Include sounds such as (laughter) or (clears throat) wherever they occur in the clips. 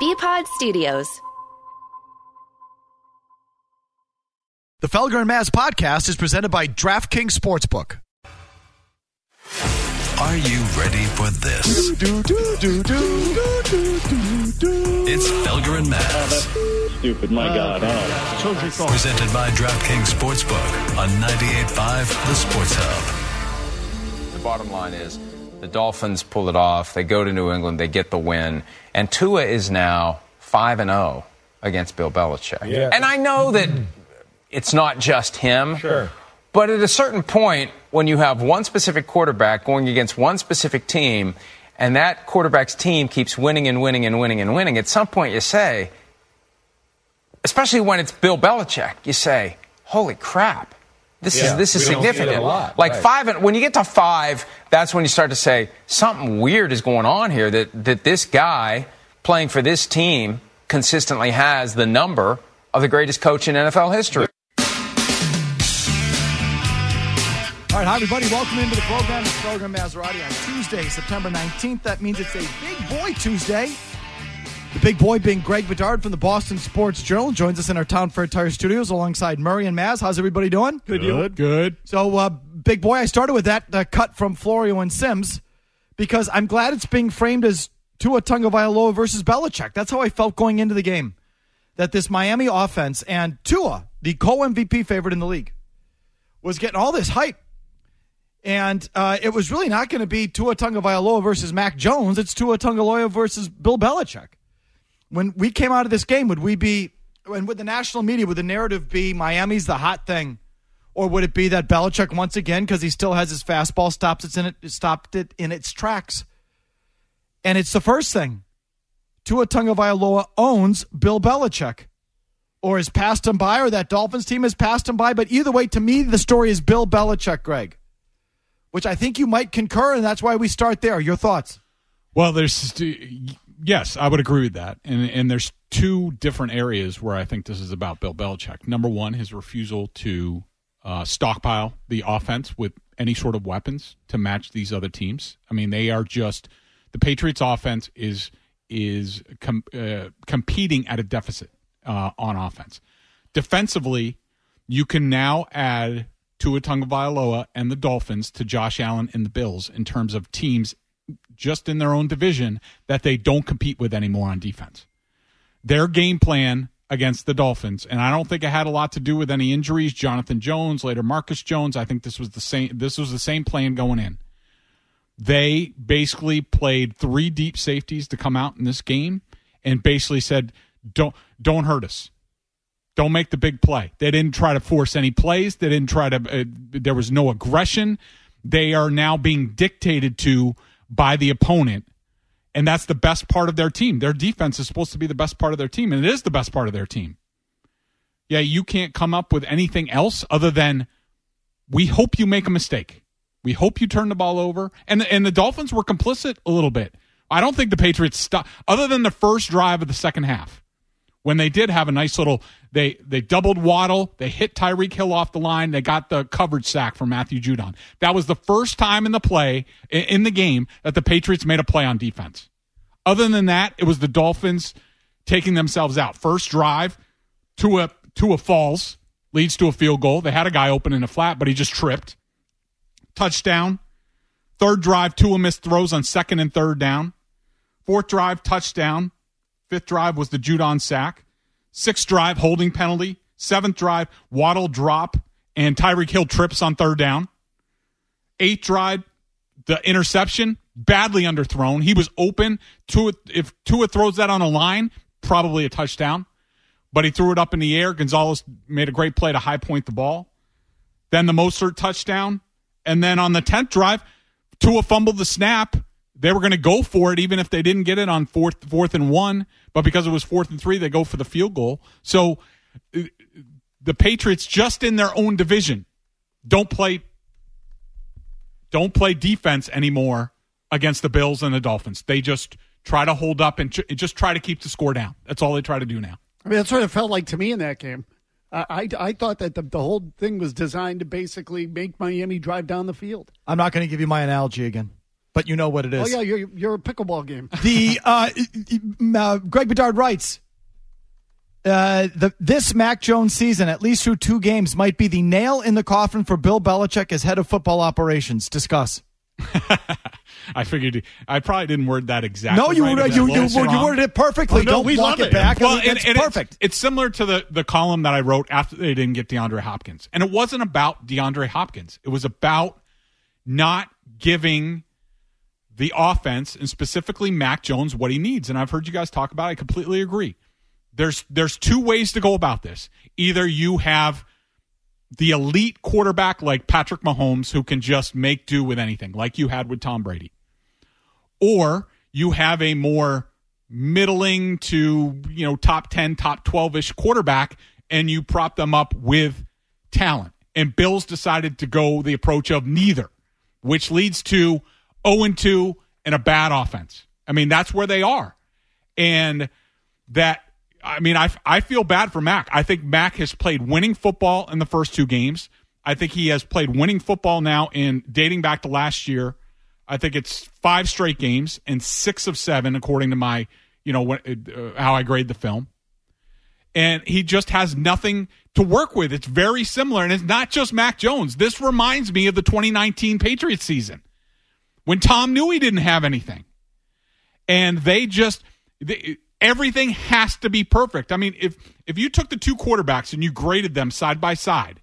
Bpod Studios. The Felger and Maz podcast is presented by DraftKings Sportsbook. Are you ready for this? It's Felger and Maz. Ah, stupid, my ah, God. Oh. Presented by DraftKings Sportsbook on 98.5 The Sports Hub. The bottom line is the Dolphins pull it off. They go to New England. They get the win. And Tua is now 5 and 0 against Bill Belichick. Yeah. And I know that it's not just him. Sure. But at a certain point, when you have one specific quarterback going against one specific team, and that quarterback's team keeps winning and winning and winning and winning, at some point you say, especially when it's Bill Belichick, you say, "Holy crap, this Yeah, is this is we don't see it a significant." lot, like right. five, and when you get to five, that's when you start to say something weird is going on here. That that this guy playing for this team consistently has the number of the greatest coach in NFL history. All right, hi, everybody. Welcome into the program. It's Program Maserati on Tuesday, September 19th. That means it's a Big Boy Tuesday. The big boy being Greg Bedard from the Boston Sports Journal joins us in our Town Fair Tire Studios alongside Murray and Maz. How's everybody doing? Good, good. good. So, uh, big boy, I started with that uh, cut from Florio and Simms because I'm glad it's being framed as Tua Tagovailoa versus Belichick. That's how I felt going into the game. That this Miami offense and Tua, the co-MVP favorite in the league, was getting all this hype. And uh, it was really not going to be Tua Tagovailoa versus Mac Jones. It's Tua Tagovailoa versus Bill Belichick. When we came out of this game, would we be, and would the national media, would the narrative be Miami's the hot thing? Or would it be that Belichick once again, because he still has his fastball, stops it in it, stopped it in its tracks? And it's the first thing. Tua Tagovailoa owns Bill Belichick, or has passed him by, or that Dolphins team has passed him by. But either way, to me, the story is Bill Belichick, Greg, which I think you might concur, and that's why we start there. Your thoughts? Well, there's yes, I would agree with that, and and there's two different areas where I think this is about Bill Belichick. Number one, his refusal to uh, stockpile the offense with any sort of weapons to match these other teams. I mean, they are just the Patriots' offense is is com- uh, competing at a deficit uh, on offense. Defensively, you can now add Tua Tagovailoa and the Dolphins to Josh Allen and the Bills in terms of teams just in their own division that they don't compete with anymore on defense. Their game plan against the Dolphins, and I don't think it had a lot to do with any injuries. Jonathan Jones, later Marcus Jones. I think this was the same. This was the same plan going in. They basically played three deep safeties to come out in this game, and basically said, "Don't don't hurt us." Don't make the big play. They didn't try to force any plays. They didn't try to. Uh, there was no aggression. They are now being dictated to by the opponent, and that's the best part of their team. Their defense is supposed to be the best part of their team, and it is the best part of their team. Yeah, you can't come up with anything else other than we hope you make a mistake. We hope you turn the ball over, and and the Dolphins were complicit a little bit. I don't think the Patriots stopped, other than the first drive of the second half when they did have a nice little they they doubled Waddle, they hit Tyreek Hill off the line, they got the coverage sack from Matthew Judon. That was the first time in the play in, the game that the Patriots made a play on defense. Other than that, it was the Dolphins taking themselves out. First drive, to a to a falls leads to a field goal. They had a guy open in a flat, but he just tripped. Touchdown. Third drive, Tua missed throws on second and third down. Fourth drive, touchdown. Fifth drive was the Judon sack. Sixth drive, holding penalty. Seventh drive, Waddle drop and Tyreek Hill trips on third down. Eighth drive, the interception, badly underthrown. He was open. Tua, if Tua throws that on a line, probably a touchdown. But he threw it up in the air. Gonzalez made a great play to high point the ball. Then the Mostert touchdown. And then on the 10th drive, Tua fumbled the snap. They were going to go for it even if they didn't get it on fourth fourth and one, but because it was fourth and three, they go for the field goal. So uh, the Patriots just in their own division don't play don't play defense anymore against the Bills and the Dolphins. They just try to hold up and ch- just try to keep the score down. That's all they try to do now. I mean, that's what it felt like to me in that game. I, I, I thought that the, the whole thing was designed to basically make Miami drive down the field. I'm not going to give you my analogy again. But you know what it Oh yeah, you're you're a pickleball game. (laughs) The uh, uh, Greg Bedard writes. Uh, the this Mac Jones season, at least through two games, might be the nail in the coffin for Bill Belichick as head of football operations. Discuss. (laughs) I figured I probably didn't word that exactly. No, you right, you you, was you, you worded it perfectly. Oh, no, Don't we walk love it it. back. Well, and, it's and perfect. It's, it's similar to the the column that I wrote after they didn't get DeAndre Hopkins, and it wasn't about DeAndre Hopkins. It was about not giving the offense and specifically Mac Jones what he needs. And I've heard you guys talk about. it. I completely agree. There's there's two ways to go about this. Either you have the elite quarterback like Patrick Mahomes who can just make do with anything, like you had with Tom Brady, or you have a more middling to you know top 10 top 12ish quarterback and you prop them up with talent and bills decided to go the approach of neither which leads to 0 2 and a bad offense. I mean that's where they are. And that i mean I, I feel bad for mac. I think mac has played winning football in the first two games. I think he has played winning football now in dating back to last year. I think it's five straight games and six of seven, according to my, you know, what, uh, how I grade the film. And he just has nothing to work with. It's very similar, and it's not just Mac Jones. This reminds me of the 2019 Patriots season when Tom knew he didn't have anything, and they just they, everything has to be perfect. I mean, if if you took the two quarterbacks and you graded them side by side,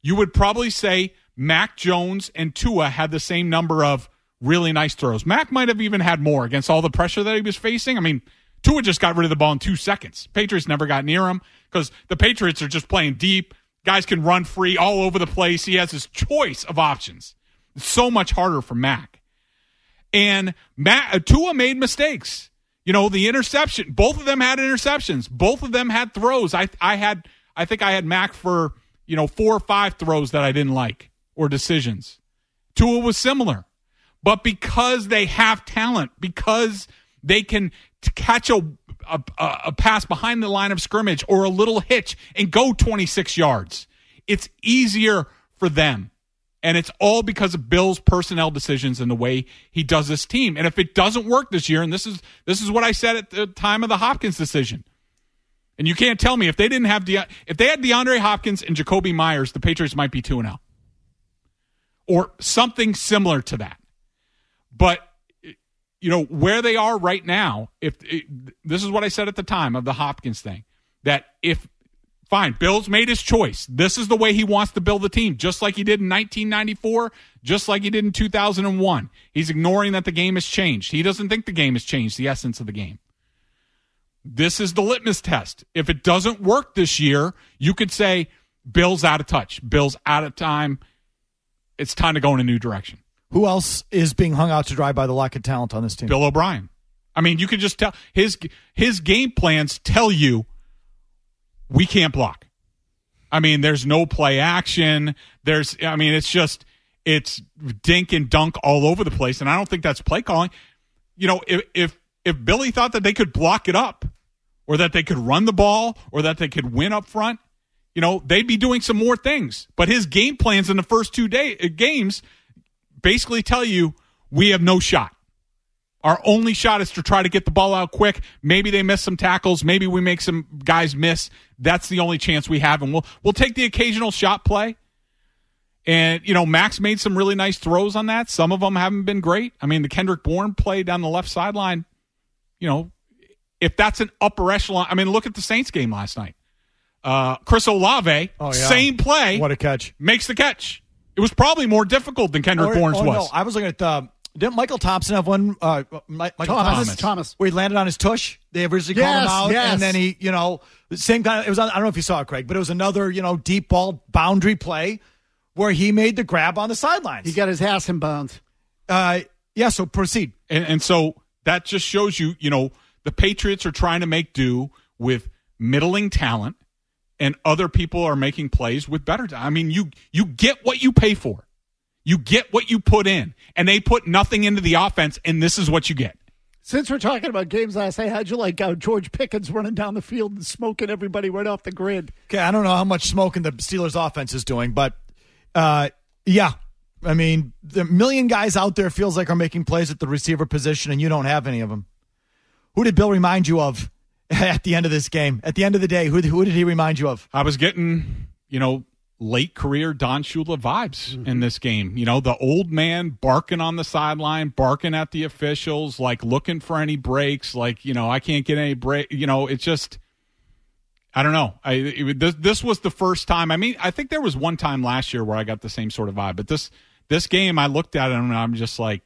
you would probably say Mac Jones and Tua had the same number of really nice throws. Mac might have even had more against all the pressure that he was facing. I mean, Tua just got rid of the ball in two seconds. Patriots never got near him because the Patriots are just playing deep. Guys can run free all over the place. He has his choice of options. So much harder for Mac. And Matt, uh, Tua made mistakes. You know, the interception, both of them had interceptions. Both of them had throws. I, I had, I think I had Mac for, you know, four or five throws that I didn't like or decisions. Tua was similar. But because they have talent, because they can catch a, a, a pass behind the line of scrimmage or a little hitch and go 26 yards, it's easier for them. And it's all because of Bill's personnel decisions and the way he does this team. And if it doesn't work this year, and this is this is what I said at the time of the Hopkins decision, and you can't tell me if they didn't have De- if they had DeAndre Hopkins and Jakobi Meyers, the Patriots might be two and zero, or something similar to that. But you know where they are right now. If it, this is what I said at the time of the Hopkins thing, that if fine, Bill's made his choice. This is the way he wants to build the team, just like he did in 1994, just like he did in 2001. He's ignoring that the game has changed. He doesn't think the game has changed, the essence of the game. This is the litmus test. If it doesn't work this year, you could say Bill's out of touch. Bill's out of time. It's time to go in a new direction. Who else is being hung out to dry by the lack of talent on this team? Bill O'Brien. I mean, you could just tell his his game plans tell you we can't block. I mean, there's no play action. There's, I mean, it's just, it's dink and dunk all over the place. And I don't think that's play calling. You know, if, if, if Billy thought that they could block it up or that they could run the ball or that they could win up front, you know, they'd be doing some more things. But his game plans in the first two day, uh, games basically tell you we have no shot. Our only shot is to try to get the ball out quick. Maybe they miss some tackles. Maybe we make some guys miss. That's the only chance we have, and we'll we'll take the occasional shot play. And you know, Max made some really nice throws on that. Some of them haven't been great. I mean, the Kendrick Bourne play down the left sideline. You know, if that's an upper echelon, I mean, look at the Saints game last night. Uh, Chris Olave, Oh, yeah. same play, What a catch. makes the catch. It was probably more difficult than Kendrick Or- Bourne's oh, was. No, I was looking at the. Didn't Michael Thompson have one? Uh, Mi- Michael Thomas. Thomas. Thomas. Where he landed on his tush. They originally called him out, yes. and then he, you know, same kind of. It was. On, I don't know if you saw it, Craig, but it was another, you know, deep ball boundary play where he made the grab on the sidelines. He got his ass in bounds. uh, yeah. So proceed. And, and so that just shows you, you know, the Patriots are trying to make do with middling talent, and other people are making plays with better. I mean, you you get what you pay for, you get what you put in, and they put nothing into the offense, and this is what you get. Since we're talking about games last night, how'd you like uh, George Pickens running down the field and smoking everybody right off the grid? Okay, I don't know how much smoking the Steelers' offense is doing, but uh, yeah, I mean, the million guys out there feels like are making plays at the receiver position, and you don't have any of them. Who did Bill remind you of (laughs) at the end of this game? At the end of the day, who, who did he remind you of? I was getting, you know, late career Don Shula vibes mm-hmm. in this game. You know, the old man barking on the sideline, barking at the officials, like looking for any breaks, like, you know, I can't get any break. You know, it's just, I don't know. I it, this, this was the first time. I mean, I think there was one time last year where I got the same sort of vibe, but this this game, I looked at it and I'm just like,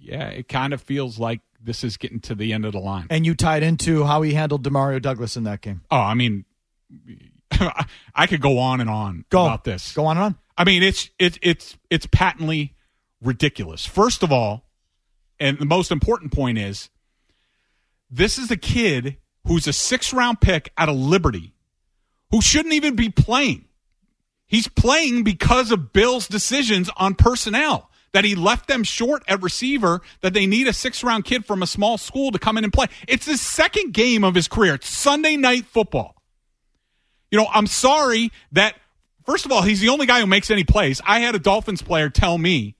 yeah, it kind of feels like this is getting to the end of the line. And you tied into how he handled Demario Douglas in that game. Oh, I mean, (laughs) I could go on and on go. about this. Go on and on. I mean, it's it's it's it's patently ridiculous. First of all, and the most important point is, this is a kid who's a six round pick out of Liberty, who shouldn't even be playing. He's playing because of Bill's decisions on personnel that he left them short at receiver, that they need a six round kid from a small school to come in and play. It's his second game of his career. It's Sunday night football. You know, I'm sorry that, first of all, he's the only guy who makes any plays. I had a Dolphins player tell me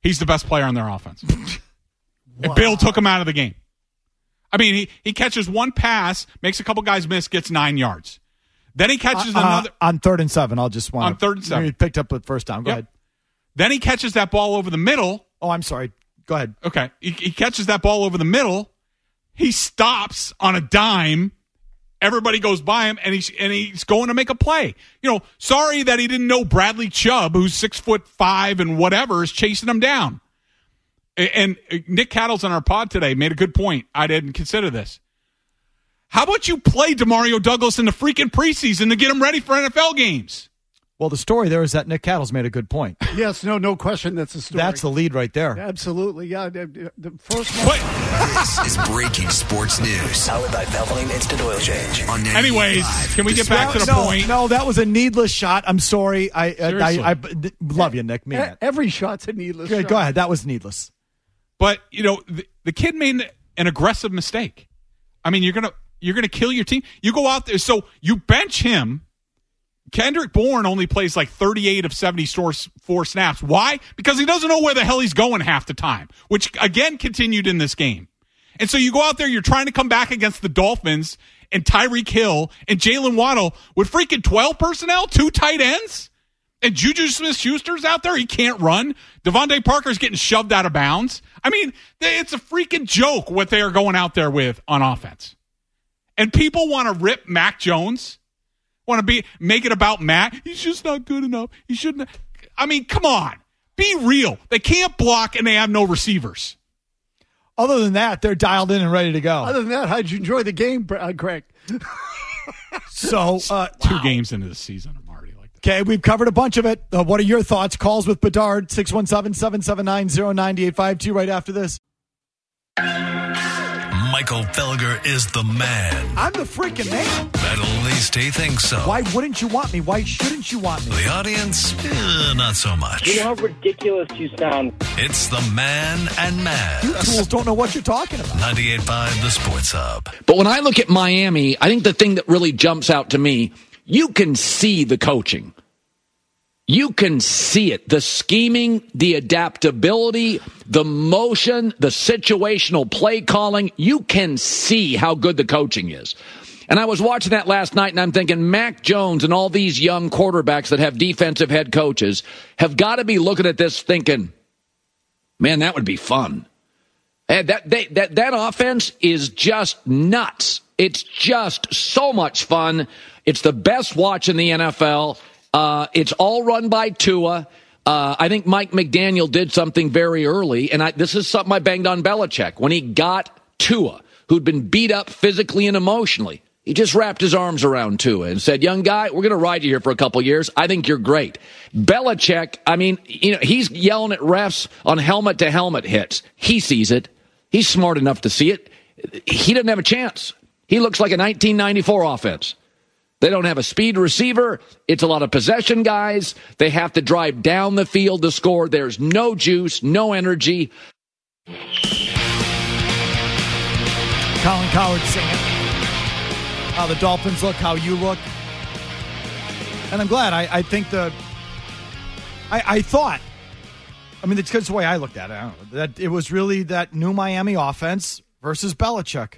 he's the best player on their offense. (laughs) wow. And Bill took him out of the game. I mean, he, he catches one pass, makes a couple guys miss, gets nine yards. Then he catches uh, another uh, on third and seven. I'll just want on third and seven. He picked up the first down. Go yep. ahead. Then he catches that ball over the middle. Oh, I'm sorry. Go ahead. Okay, he, he catches that ball over the middle. He stops on a dime. Everybody goes by him, and he's and he's going to make a play. You know, sorry that he didn't know Bradley Chubb, who's six foot five and whatever, is chasing him down. And Nick Cattles on our pod today made a good point. I didn't consider this. How about you play Demario Douglas in the freaking preseason to get him ready for NFL games? Well, the story there is that Nick Cattles made a good point. (laughs) yes, no, no question. That's the story. That's the lead right there. Absolutely, yeah. The first one. this is breaking sports news. Powered by Valvoline Instant Oil Change. On Anyways, can we get back to the no, point? No, that was a needless shot. I'm sorry. I I, I, I, love you, Nick. Me, every shot's a needless. Go, shot. go ahead. That was needless. But you know, the, the kid made an aggressive mistake. I mean, you're gonna you're going to kill your team. You go out there. So you bench him. Kendrick Bourne only plays like 38 of 74 snaps. Why? Because he doesn't know where the hell he's going half the time, which again continued in this game. And so you go out there, you're trying to come back against the Dolphins and Tyreek Hill and Jaylen Waddle with freaking 12 personnel, two tight ends. And Juju Smith Schuster's out there. He can't run. DeVante Parker's getting shoved out of bounds. I mean, it's a freaking joke what they are going out there with on offense and people want to rip Mac Jones, want to be make it about Matt? He's just not good enough. He shouldn't. I mean, come on, be real. They can't block and they have no receivers. Other than that, they're dialed in and ready to go. Other than that, how'd you enjoy the game, uh, Greg? (laughs) so, uh, two wow. games into the season, I'm already like that. Okay, we've covered a bunch of it. Uh, what are your thoughts? Calls with Bedard, 617 779 0985 right after this. Michael Felger is the man. I'm the freaking man. At least he thinks so. Why wouldn't you want me? Why shouldn't you want me? The audience, eh, not so much. You know how ridiculous you sound. It's the man and man. You tools don't know what you're talking about. 98.5 The Sports Hub. But when I look at Miami, I think the thing that really jumps out to me, you can see the coaching. You can see it. The scheming, the adaptability, the motion, the situational play calling. You can see how good the coaching is. And I was watching that last night and I'm thinking Mac Jones and all these young quarterbacks that have defensive head coaches have got to be looking at this thinking, man, that would be fun. And that, they, that, that offense is just nuts. It's just so much fun. It's the best watch in the NFL. Uh, it's all run by Tua. Uh, I think Mike McDaniel did something very early, and I, this is something I banged on Belichick when he got Tua, who'd been beat up physically and emotionally. He just wrapped his arms around Tua and said, "Young guy, we're going to ride you here for a couple years. I think you're great." Belichick, I mean, you know, he's yelling at refs on helmet to helmet hits. He sees it. He's smart enough to see it. He doesn't have a chance. He looks like a 1994 offense. They don't have a speed receiver. It's a lot of possession guys. They have to drive down the field to score. There's no juice, no energy. Colin Cowherd singing. How the Dolphins look, how you look. And I'm glad. I, I think the I, I thought. I mean, that's the way I looked at it. Know, that it was really that new Miami offense versus Belichick,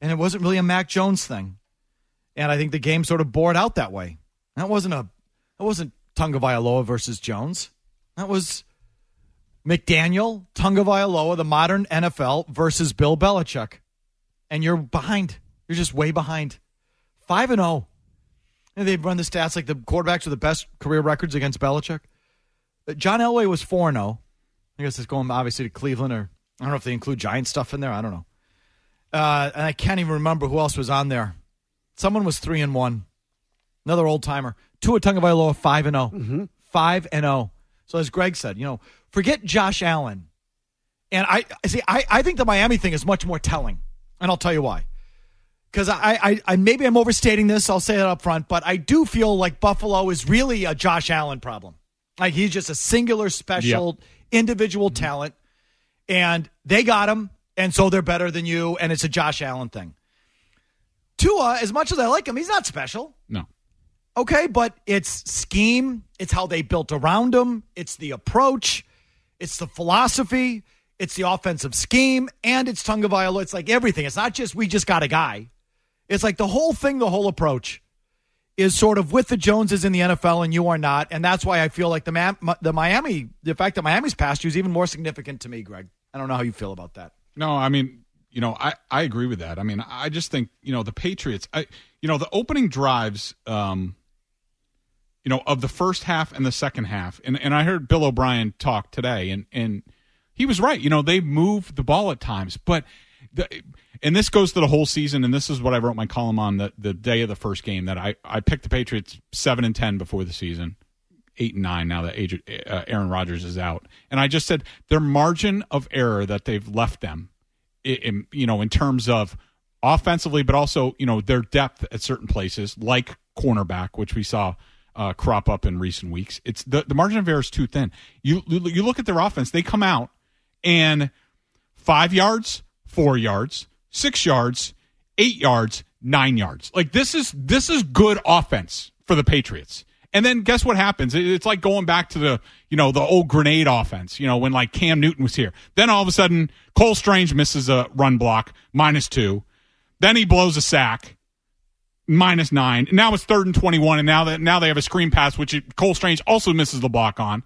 and it wasn't really a Mac Jones thing. And I think the game sort of bore it out that way. That wasn't a. That wasn't Tunga Vailoa versus Jones. That was McDaniel, Tunga Vailoa, the modern NFL versus Bill Belichick. And you're behind. You're just way behind. 5 and 0. And they've run the stats like the quarterbacks with the best career records against Belichick. Uh, John Elway was 4 0. I guess it's going obviously to Cleveland or I don't know if they include Giant stuff in there. I don't know. Uh, and I can't even remember who else was on there. Someone was 3 and 1. Another old timer. Tua Tagovailoa 5 and 0. 5 and 0. So as Greg said, you know, forget Josh Allen. And I see I, I think the Miami thing is much more telling. And I'll tell you why because I, I, I maybe I'm overstating this. I'll say that up front, but I do feel like Buffalo is really a Josh Allen problem. Like he's just a singular, special, individual mm-hmm. talent, and they got him, and so they're better than you, and it's a Josh Allen thing. Tua, as much as I like him, he's not special. No. Okay, but it's scheme, it's how they built around him, it's the approach, it's the philosophy, it's the offensive scheme, and it's Tunga Viola. It's like everything. It's not just we just got a guy. It's like the whole thing, the whole approach is sort of with the Joneses in the NFL and you are not. And that's why I feel like the, the Miami, the fact that Miami's past you is even more significant to me, Greg. I don't know how you feel about that. No, I mean, you know, I, I agree with that. I mean, I just think, you know, the Patriots, I, you know, the opening drives, um, you know, of the first half and the second half, and, and I heard Bill O'Brien talk today, and, and he was right. You know, they moved the ball at times, but the, and this goes to the whole season, and this is what I wrote my column on the, the day of the first game that I, I picked the Patriots seven and ten before the season, eight and nine now that uh, Aaron Rodgers is out, and I just said their margin of error that they've left them, in, you know, in terms of offensively, but also you know their depth at certain places like cornerback, which we saw. Uh, crop up in recent weeks. It's the, the margin of error is too thin. You you look at their offense; they come out and five yards, four yards, six yards, eight yards, nine yards. Like this is this is good offense for the Patriots. And then guess what happens? It's like going back to the you know the old grenade offense. You know when like Cam Newton was here. Then all of a sudden Cole Strange misses a run block minus two. Then he blows a sack minus nine. Now it's third and twenty one, and now that now they have a screen pass which Cole Strange also misses the block on,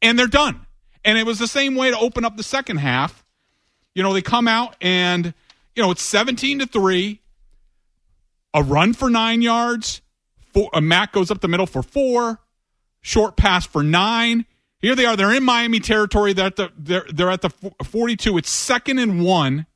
and they're done. And it was the same way to open up the second half. You know they come out and you know, it's 17 to 3. A run for nine yards. Four, a Mac goes up the middle for four. Short pass for nine. Here they are. They're in Miami territory. They're at the, they're, they're at the 42. It's second and one.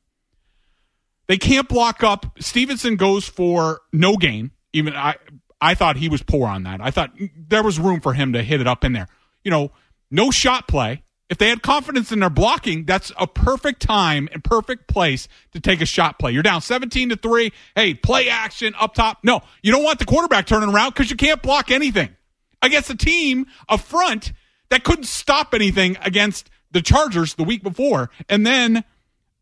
They can't block up. Stevenson goes for no gain. Even I, I thought he was poor on that. I thought there was room for him to hit it up in there. You know, no shot play. If they had confidence in their blocking, that's a perfect time and perfect place to take a shot play. You're down 17 to 3. Hey, play action up top. No, you don't want the quarterback turning around because you can't block anything against a team up front that couldn't stop anything against the Chargers the week before. And then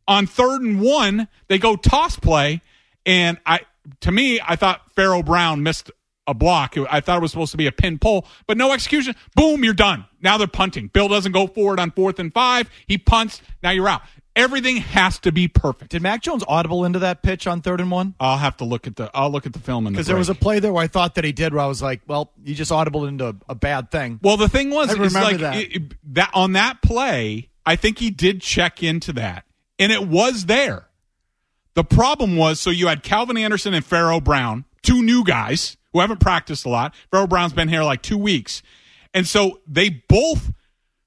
on third and one, they go toss play. And I, to me, I thought Pharaoh Brown missed a block. I thought it was supposed to be a pin pull, but no execution. Boom, you're done. Now they're punting. Bill doesn't go forward on fourth and five. He punts. Now you're out. Everything has to be perfect. Did Mac Jones audible into that pitch on third and one? I'll have to look at the. I'll look at the film because the there was a play there where I thought that he did. Where I was like, well, you just audible into a, a bad thing. Well, the thing was, I remember like, that. It, it, that on that play, I think he did check into that, and it was there. The problem was, so you had Calvin Anderson and Pharaoh Brown, two new guys who haven't practiced a lot. Pharaoh Brown's been here like two weeks. And so they both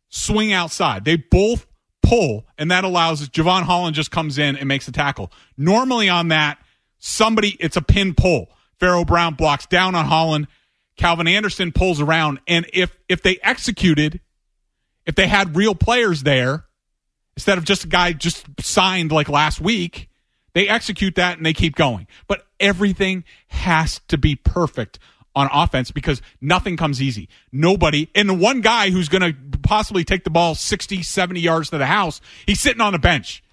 swing outside. They both pull, and that allows Jevon Holland just comes in and makes the tackle. Normally on that, somebody, it's a pin pull. Pharaoh Brown blocks down on Holland. Calvin Anderson pulls around. And if if they executed, if they had real players there, instead of just a guy just signed like last week, they execute that and they keep going. But everything has to be perfect on offense because nothing comes easy. Nobody, and the one guy who's going to possibly take the ball 60, 70 yards to the house, he's sitting on a bench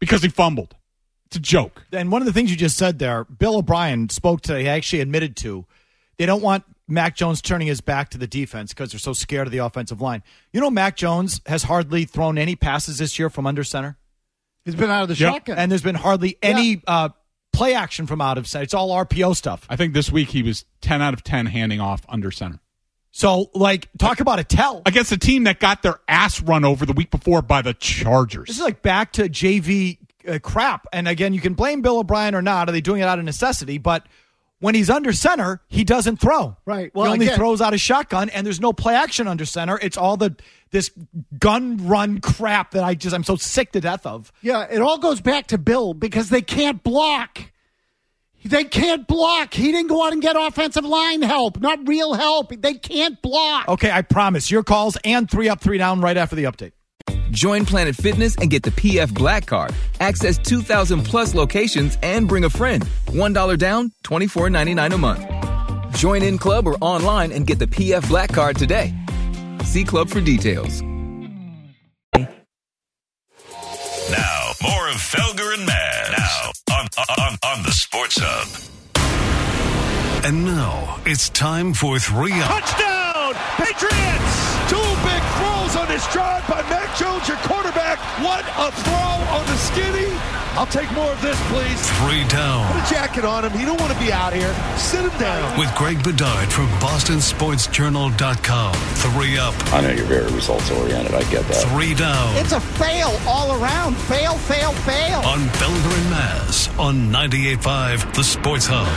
because he fumbled. It's a joke. And one of the things you just said there, Bill O'Brien spoke to, he actually admitted to They don't want Mac Jones turning his back to the defense because they're so scared of the offensive line. You know, Mac Jones has hardly thrown any passes this year from under center. He's been out of the Yep. shotgun. And there's been hardly any uh, play action from out of center. It's all RPO stuff. I think this week he was 10 out of 10 handing off under center. So, like, talk about a tell. Against a team that got their ass run over the week before by the Chargers. This is like back to JV uh, crap. And again, you can blame Bill O'Brien or not. Are they doing it out of necessity? But when he's under center, he doesn't throw. Right. Well, he only again- throws out a shotgun, and there's no play action under center. It's all the this gun run crap that I just I'm so sick to death of. Yeah, it all goes back to Bill because they can't block. They can't block. He didn't go out and get offensive line help, not real help. They can't block. Okay, I promise. Your calls and three up, three down right after the update. Join Planet Fitness and get the PF Black Card. Access 2,000 plus locations and bring a friend. $1 down, $24.99 a month. Join in club or online and get the PF Black Card today. See club for details. Now, more of Felger and Maz. Now, on, on, on the Sports Hub. And now, it's time for three up. Touchdown, Patriots! Two big throws on this drive by Mac Jones, your quarterback. What a throw on the skinny. I'll take more of this, please. Three down. Put a jacket on him. He don't want to be out here. Sit him down. With Greg Bedard from BostonSportsJournal.com. Three up. I know you're very results oriented. I get that. Three down. It's a fail all around. Fail, fail, fail. on Felger and Maz on 98.5 The Sports Hub.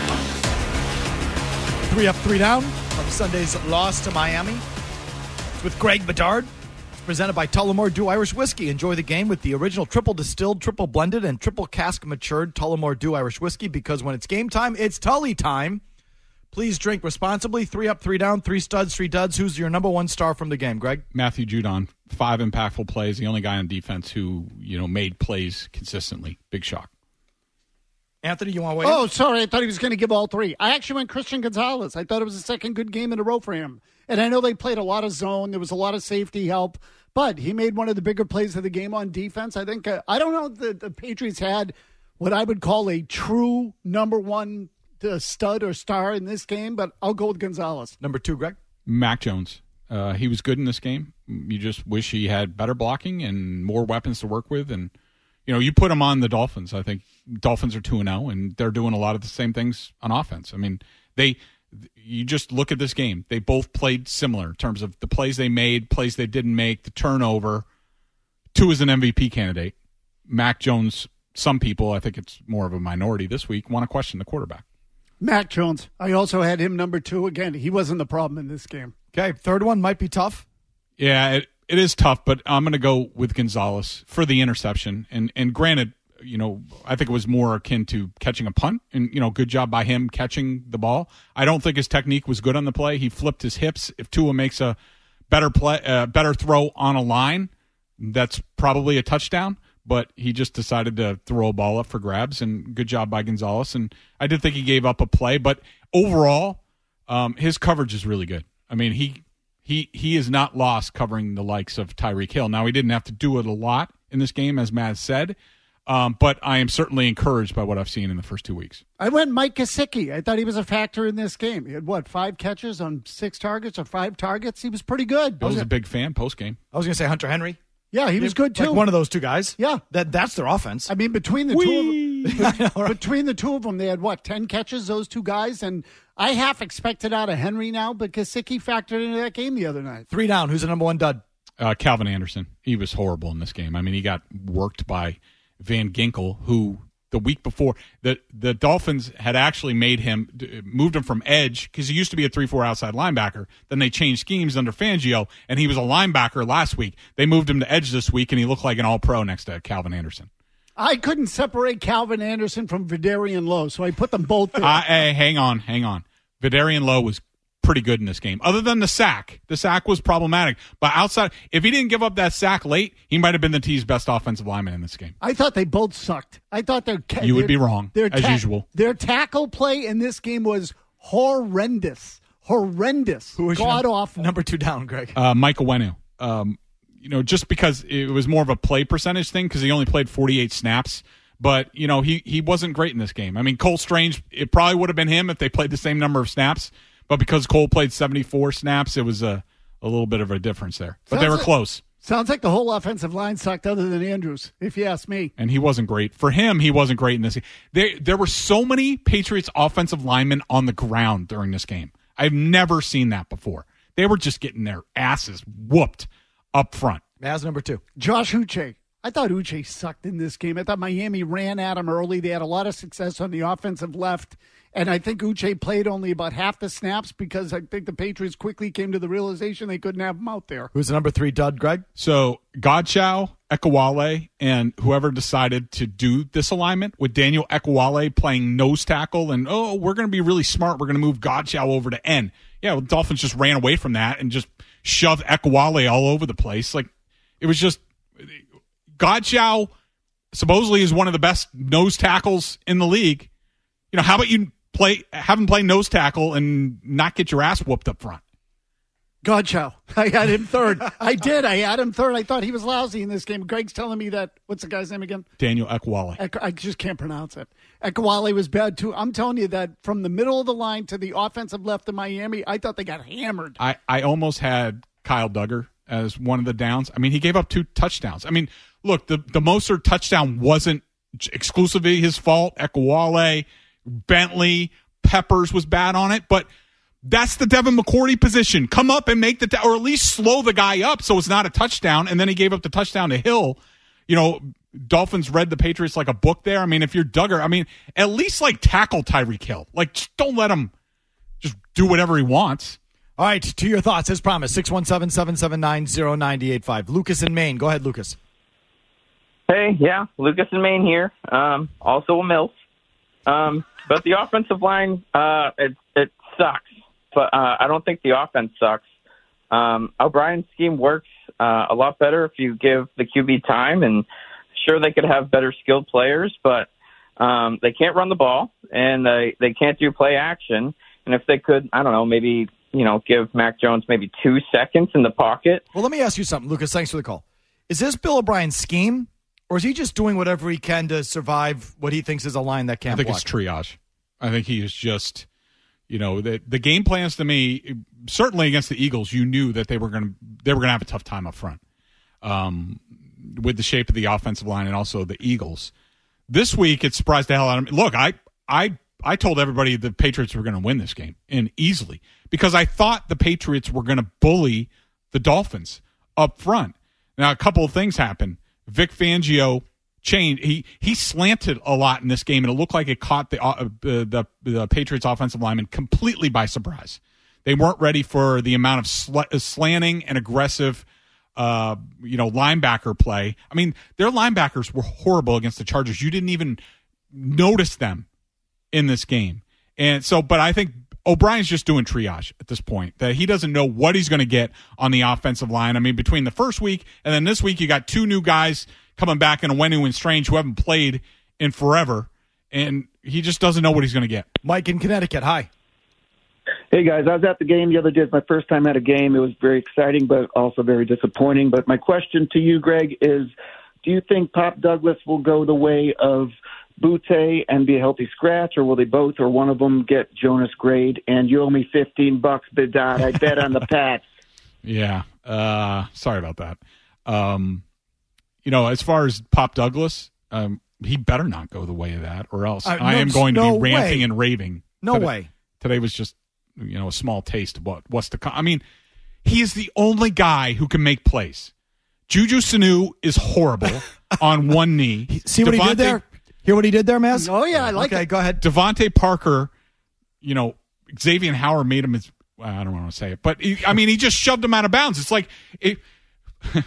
Three up, three down from Sunday's loss to Miami. It's with Greg Bedard. Presented by Tullamore Dew Irish Whiskey. Enjoy the game with the original triple distilled, triple blended, and triple cask matured Tullamore Dew Irish Whiskey because when it's game time, it's Tully time. Please drink responsibly. Three up, three down, three studs, three duds. Who's your number one star from the game, Greg? Matthew Judon, five impactful plays, the only guy on defense who, you know, made plays consistently. Big shock. Anthony, you want to wait? Oh, sorry. I thought he was going to give all three. I actually went Christian Gonzalez. I thought it was the second good game in a row for him. And I know they played a lot of zone. There was a lot of safety help, but he made one of the bigger plays of the game on defense. I think, uh, I don't know if the, the Patriots had what I would call a true number one uh, stud or star in this game, but I'll go with Gonzalez. Number two, Greg. Mac Jones. Uh, he was good in this game. You just wish he had better blocking and more weapons to work with. And, you know, you put them on the Dolphins. I think Dolphins are 2 and 0, and they're doing a lot of the same things on offense. I mean, they, you just look at this game. They both played similar in terms of the plays they made, plays they didn't make, the turnover. Tua is an MVP candidate. Mac Jones, some people, I think it's more of a minority this week, want to question the quarterback. Mac Jones. I also had him number two. Again, he wasn't the problem in this game. Okay, third one might be tough. Yeah, it, it is tough, but I'm going to go with Gonzalez for the interception. And and granted, you know, I think it was more akin to catching a punt, and you know, good job by him catching the ball. I don't think his technique was good on the play. He flipped his hips. If Tua makes a better play, uh, better throw on a line, that's probably a touchdown. But he just decided to throw a ball up for grabs, and good job by Gonzalez. And I did think he gave up a play, but overall, um, his coverage is really good. I mean, he he he is not lost covering the likes of Tyreek Hill. Now he didn't have to do it a lot in this game, as Maz said, um, but I am certainly encouraged by what I've seen in the first two weeks. I went Mike Gesicki. I thought he was a factor in this game. He had what five catches on six targets or five targets. He was pretty good. I was a big fan post game. I was going to say Hunter Henry. Yeah, he was good too. Like one of those two guys. Yeah. That that's their offense. I mean, between the two of them, (laughs) between the two of them, they had what ten catches. Those two guys, and I half expected out of Henry now, but Gesicki factored into that game the other night. Three down. Who's the number one dud? Uh, Calvin Anderson. He was horrible in this game. I mean, he got worked by Van Ginkel, who the week before the the Dolphins had actually made him moved him from edge because he used to be a three four outside linebacker. Then they changed schemes under Fangio, and he was a linebacker last week. They moved him to edge this week, and he looked like an All Pro next to Calvin Anderson. I couldn't separate Calvin Anderson from Vederian Lowe, so I put them both (laughs) there. Uh, hey, hang on, hang on. Vederian Lowe was pretty good in this game, other than the sack. The sack was problematic, but outside, if he didn't give up that sack late, he might have been the T's best offensive lineman in this game. I thought they both sucked. I thought their You would their- be wrong, their as usual. Their tackle play in this game was horrendous, horrendous, Who was your god num- awful. Number two down, Greg. Uh, Mike Onwenu. Um, you know, just because it was more of a play percentage thing because he only played 48 snaps. But, you know, he, he wasn't great in this game. I mean, Cole Strange, it probably would have been him if they played the same number of snaps. But because Cole played 74 snaps, it was a, a little bit of a difference there. But they were like- close. Sounds like the whole offensive line sucked, other than Andrews, if you ask me. and he wasn't great. For him, he wasn't great in this. There, there were so many Patriots offensive linemen on the ground during this game. I've never seen that before. They were just getting their asses whooped up front. As number two. Josh Uche. I thought Uche sucked in this game. I thought Miami ran at him early. They had a lot of success on the offensive left. And I think Uche played only about half the snaps because I think the Patriots quickly came to the realization they couldn't have him out there. Who's the number three dud, Greg? So Godchaux, Ekuale, and whoever decided to do this alignment with Daniel Ekuale playing nose tackle, and oh, we're going to be really smart. We're going to move Godchaux over to N. Yeah, well, Dolphins just ran away from that and just shoved Ekuale all over the place. Like it was just Godchaux supposedly is one of the best nose tackles in the league. You know, how about you play have him play nose tackle and not get your ass whooped up front? Godchaux. (laughs) I had him third. I did. I had him third. I thought he was lousy in this game. Greg's telling me that. What's the guy's name again? Daniel Ekuale. Ek- I just can't pronounce it. Ekuale was bad too. I'm telling you that from the middle of the line to the offensive left of Miami, I thought they got hammered. I, I almost had Kyle Dugger as one of the downs. I mean, he gave up two touchdowns. I mean, look, the, the Mostert touchdown wasn't exclusively his fault. Ekuale, Bentley, Peppers was bad on it, but that's the Devin McCourty position. Come up and make the, or at least slow the guy up so it's not a touchdown. And then he gave up the touchdown to Hill. You know, Dolphins read the Patriots like a book there. I mean, if you're Dugger, I mean, at least like tackle Tyreek Hill. Like, just don't let him just do whatever he wants. All right, to your thoughts, as promised, 617 779 0985. Lucas in Maine. Go ahead, Lucas. Hey, yeah, Lucas and Maine here. Um, also a MILF. Um, but the offensive line, uh, it, it sucks. But uh, I don't think the offense sucks. Um, O'Brien's scheme works uh, a lot better if you give the QB time. And sure, they could have better skilled players, but um, they can't run the ball and they, they can't do play action. And if they could, I don't know, maybe you know, give Mac Jones maybe two seconds in the pocket. Well, let me ask you something, Lucas. Thanks for the call. Is this Bill O'Brien's scheme, or is he just doing whatever he can to survive what he thinks is a line that can't I think block? it's triage. I think he is just, you know, the the game plans to me. Certainly against the Eagles, you knew that they were going to they were going to have a tough time up front, um, with the shape of the offensive line and also the Eagles. This week, it surprised the hell out of me. Look, I I I told everybody the Patriots were going to win this game and easily because I thought the Patriots were going to bully the Dolphins up front. Now, a couple of things happened. Vic Fangio changed. He he slanted a lot in this game, and it looked like it caught the uh, the, the Patriots offensive lineman completely by surprise. They weren't ready for the amount of sl- slanting and aggressive, uh, you know, linebacker play. I mean, their linebackers were horrible against the Chargers. You didn't even notice them in this game, and so. But I think O'Brien's just doing triage at this point. That he doesn't know what he's going to get on the offensive line. I mean, between the first week and then this week, you got two new guys coming back in Wenu and Strange who haven't played in forever, and he just doesn't know what he's going to get. Mike in Connecticut. Hi. Hey guys, I was at the game the other day. It's my first time at a game. It was very exciting, but also very disappointing. But my question to you, Greg, is: Do you think Pop Douglas will go the way of Boutte and be a healthy scratch, or will they both, or one of them get Jonas grade? And you owe me fifteen bucks, Bedard. I bet on the (laughs) Pats. Yeah. Uh, sorry about that. Um, you know, as far as Pop Douglas, um, he better not go the way of that, or else Uh, I no- am going to no be ranting way. and raving. No Today- way. Today was just, you know, a small taste of what what's to come. I mean, he is the only guy who can make plays. Juju Sanu is horrible (laughs) on one knee. See what he did there? Hear what he did there, Maz? Oh yeah, I like okay, it. go ahead. DeVante Parker, you know, Xavier Howard made him his. well, I don't want to say it, but he, I mean, he just shoved him out of bounds. It's like it, (laughs)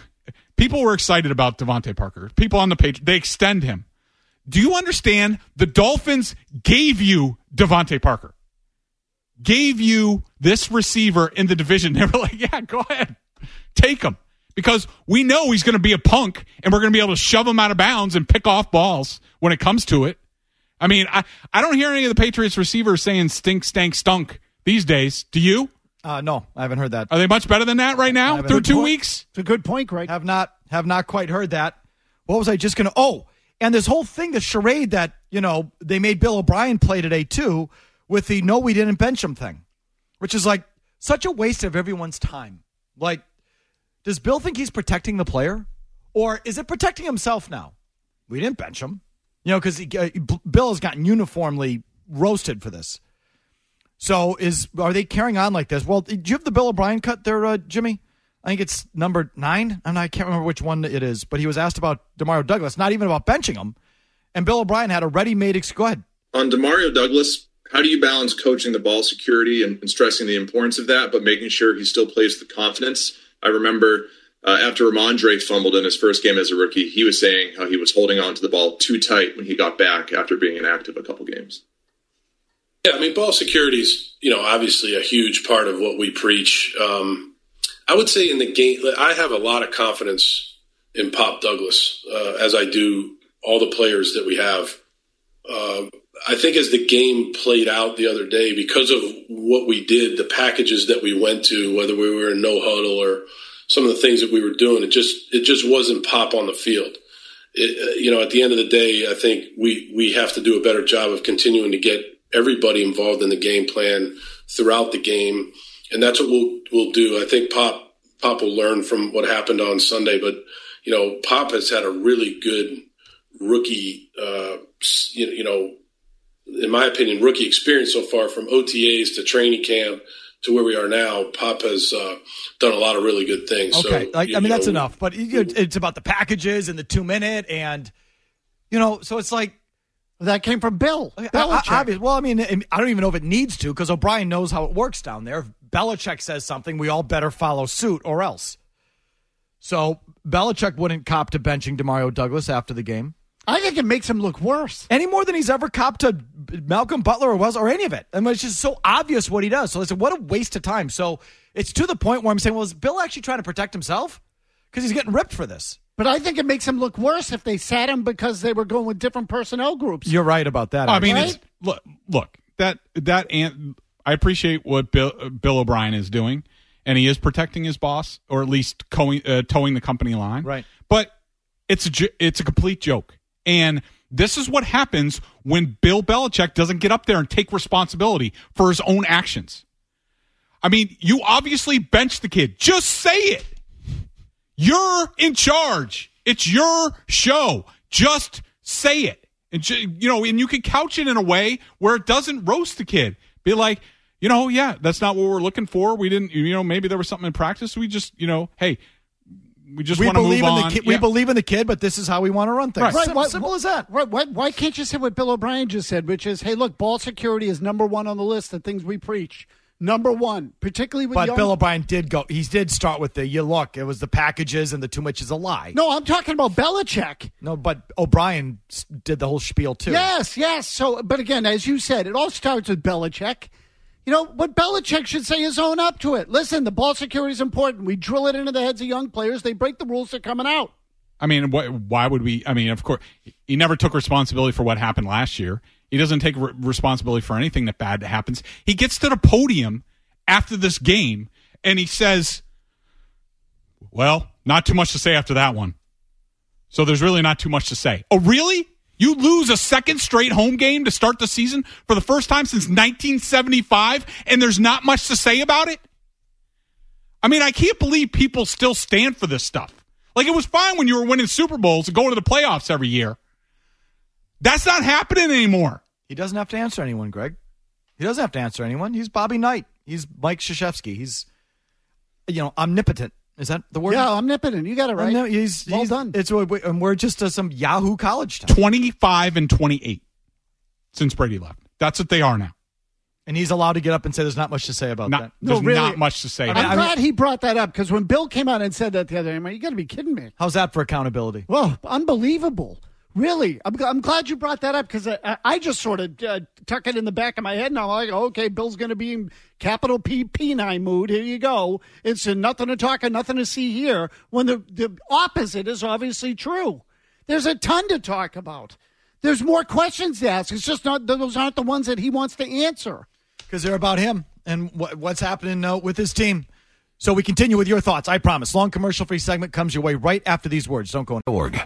people were excited about DeVante Parker. People on the page they extend him. Do you understand? The Dolphins gave you DeVante Parker, gave you this receiver in the division. (laughs) They were like, "Yeah, go ahead, take him." Because we know he's going to be a punk, and we're going to be able to shove him out of bounds and pick off balls when it comes to it. I mean, I, I don't hear any of the Patriots receivers saying stink, stank, stunk these days. Do you? Uh, no, I haven't heard that. Are they much better than that right now through two point. weeks? It's a good point, Greg. Have not have not quite heard that. What was I just going to? Oh, and this whole thing, the charade that you know they made Bill O'Brien play today too, with the no, we didn't bench him thing. which is like such a waste of everyone's time. Like, does Bill think he's protecting the player, or is it protecting himself now? We didn't bench him, you know, because uh, Bill has gotten uniformly roasted for this. So is are they carrying on like this? Well, did you have the Bill O'Brien cut there, uh, Jimmy? I think it's number nine. And I can't remember which one it is, but he was asked about Demario Douglas, not even about benching him. And Bill O'Brien had a ready-made. excuse. Go ahead. On Demario Douglas, how do you balance coaching the ball security and, and stressing the importance of that, but making sure he still plays with confidence? I remember uh, after Rhamondre fumbled in his first game as a rookie, he was saying how he was holding on to the ball too tight when he got back after being inactive a couple games. Yeah, I mean, ball security is, you know, obviously a huge part of what we preach. Um, I would say in the game, I have a lot of confidence in Pop Douglas, uh, as I do all the players that we have. Uh, I think as the game played out the other day, because of what we did, the packages that we went to, whether we were in no huddle or some of the things that we were doing, it just it just wasn't Pop on the field. It, uh, you know, at the end of the day, I think we we have to do a better job of continuing to get everybody involved in the game plan throughout the game, and that's what we'll we'll do. I think Pop Pop will learn from what happened on Sunday, but you know, Pop has had a really good rookie, uh, you know, in my opinion, rookie experience so far from OTAs to training camp to where we are now. Pop has uh, done a lot of really good things. Okay, so, like, you, I mean you that's enough, but it's about the packages and the two minute and you know, so it's like that came from Bill. Belichick. Obvious. Well, I mean, I don't even know if it needs to because O'Brien knows how it works down there. If Belichick says something, we all better follow suit or else. So Belichick wouldn't cop to benching Demario Douglas after the game. I think it makes him look worse. Any more than he's ever copped to Malcolm Butler or was or any of it. I mean, it's just so obvious what he does. So listen, what a waste of time. So it's to the point where I'm saying, well, is Bill actually trying to protect himself? Because he's getting ripped for this. But I think it makes him look worse if they sat him because they were going with different personnel groups. You're right about that. I mean, right? it's, look, look that that and I appreciate what Bill, Bill O'Brien is doing, and he is protecting his boss, or at least co- uh, towing the company line. Right. But it's a it's a complete joke, and this is what happens when Bill Belichick doesn't get up there and take responsibility for his own actions. I mean, you obviously benched the kid. Just say it. You're in charge. It's your show. Just say it. And ju- you know, and you can couch it in a way where it doesn't roast the kid. Be like, you know, yeah, that's not what we're looking for. We didn't, you know, maybe there was something in practice. We just, you know, hey, we just we want to move believe in on. the kid. We believe in the kid, but this is how we want to run things. Right. Sim- why- simple as that. Right. Why, why can't you say what Bill O'Brien just said, which is, hey, look, ball security is number one on the list of things we preach. Number one, particularly with But young- Bill O'Brien did go. He did start with the you look. It was the packages and the too much is a lie. No, I'm talking about Belichick. No, but O'Brien did the whole spiel too. Yes, yes. So, but again, as you said, it all starts with Belichick. You know what Belichick should say is own up to it. Listen, the ball security is important. We drill it into the heads of young players. They break the rules. They're coming out. I mean, wh- why would we? I mean, of course, he never took responsibility for what happened last year. He doesn't take re- responsibility for anything that bad that happens. He gets to the podium after this game and he says, "Well, not too much to say after that one." So there's really not too much to say. Oh, really? You lose a second straight home game to start the season for the first time since 1975, and there's not much to say about it? I mean, I can't believe people still stand for this stuff. Like, it was fine when you were winning Super Bowls and going to the playoffs every year. That's not happening anymore. He doesn't have to answer anyone, Greg. He doesn't have to answer anyone. He's Bobby Knight. He's Mike Krzyzewski. He's, you know, omnipotent. Is that the word? Yeah, omnipotent. You got it right. Omni- he's, well he's- done. It's and we're just uh, some Yahoo college town. 25 and 28 since Brady left. That's what they are now. And he's allowed to get up and say there's not much to say about Not, that. there's really. not much to say. I'm about it. glad he brought that up because when Bill came out and said that the other day, I'm like, you got to be kidding me. How's that for accountability? Well, unbelievable. Really, I'm, I'm glad you brought that up because I, I- I just sort of uh, tuck it in the back of my head and I'm like, okay, Bill's going to be in capital P P9 mood. Here you go. It's nothing to talk and nothing to see here. When the the opposite is obviously true. There's a ton to talk about. There's more questions to ask. It's just not those aren't the ones that he wants to answer. because they're about him and what, what's happening uh, with his team. So we continue with your thoughts. I promise. Long commercial free segment comes your way right after these words. Don't go org.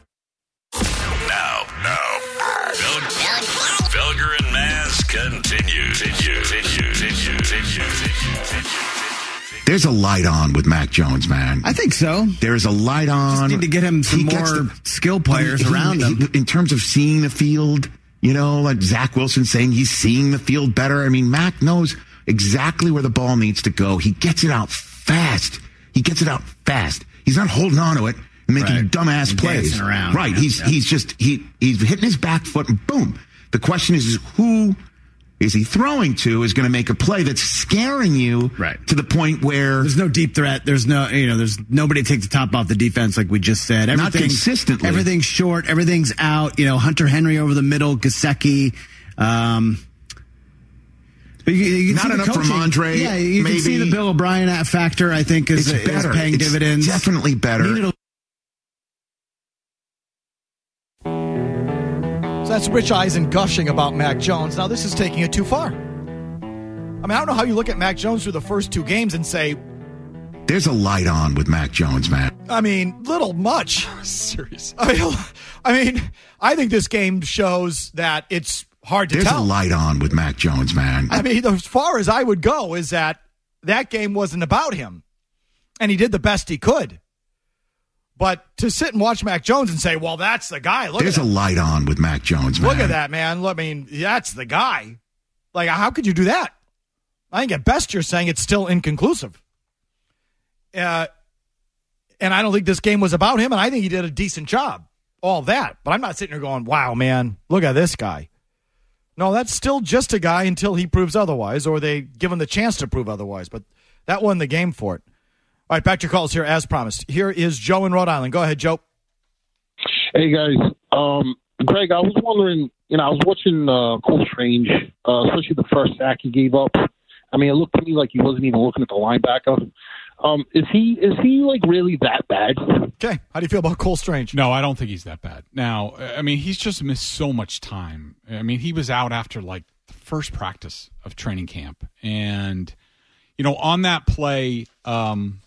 There's a light on with Mac Jones, man. I think so. There's a light on. Just need to get him some He more skill players he- around he- him. in terms of seeing the field. You know, like Zach Wilson saying he's seeing the field better. I mean, Mac knows exactly where the ball needs to go. He gets it out fast. He gets it out fast. He's not holding on to it and making Right. dumbass And plays. around. Right. Yeah, he's yeah. he's just he he's hitting his back foot and boom. The question is, is who is he throwing to is going to make a play that's scaring you Right. to the point where There's no deep threat. There's no, you know, there's nobody to take the top off the defense like we just said. Not Everything's- consistently. Everything's short. Everything's out. You know, Hunter Henry over the middle, Gesicki. Um, you, you can Not see the enough from. Andre, Yeah, you can see the Bill O'Brien factor. I think is, it's is better. paying It's dividends. Definitely better. So that's Rich Eisen gushing about Mac Jones. Now, this is taking it too far. I mean, I don't know how you look at Mac Jones through the first two games and say, There's a light on with Mac Jones, man. I mean, little much. (laughs) Serious. I mean, I mean, I think this game shows that it's hard to tell. There's tell. a light on with Mac Jones, man. I mean, as far as I would go, is that that game wasn't about him, and he did the best he could. But to sit and watch Mac Jones and say, "Well, that's the guy," look There's a light on with Mac Jones, man. look at that, man. I mean, that's the guy. Like, how could you do that? I think at best you're saying it's still inconclusive. Uh, and I don't think this game was about him, and I think he did a decent job. All that, but I'm not sitting here going, "Wow, man, look at this guy." No, that's still just a guy until he proves otherwise, or they give him the chance to prove otherwise. But that won the game for it. All right, back to your calls here as promised. Here is Joe in Rhode Island. Go ahead, Joe. Hey guys, um, Greg, I was wondering. You know, I was watching uh, Cole Strange, uh, especially the first sack he gave up. I mean, it looked to me like he wasn't even looking at the linebacker. Um, is he is he like really that bad? Okay, how do you feel about Cole Strange? No, I don't think he's that bad. Now, I mean, he's just missed so much time. I mean, he was out after like the first practice of training camp, and you know, on that play, um,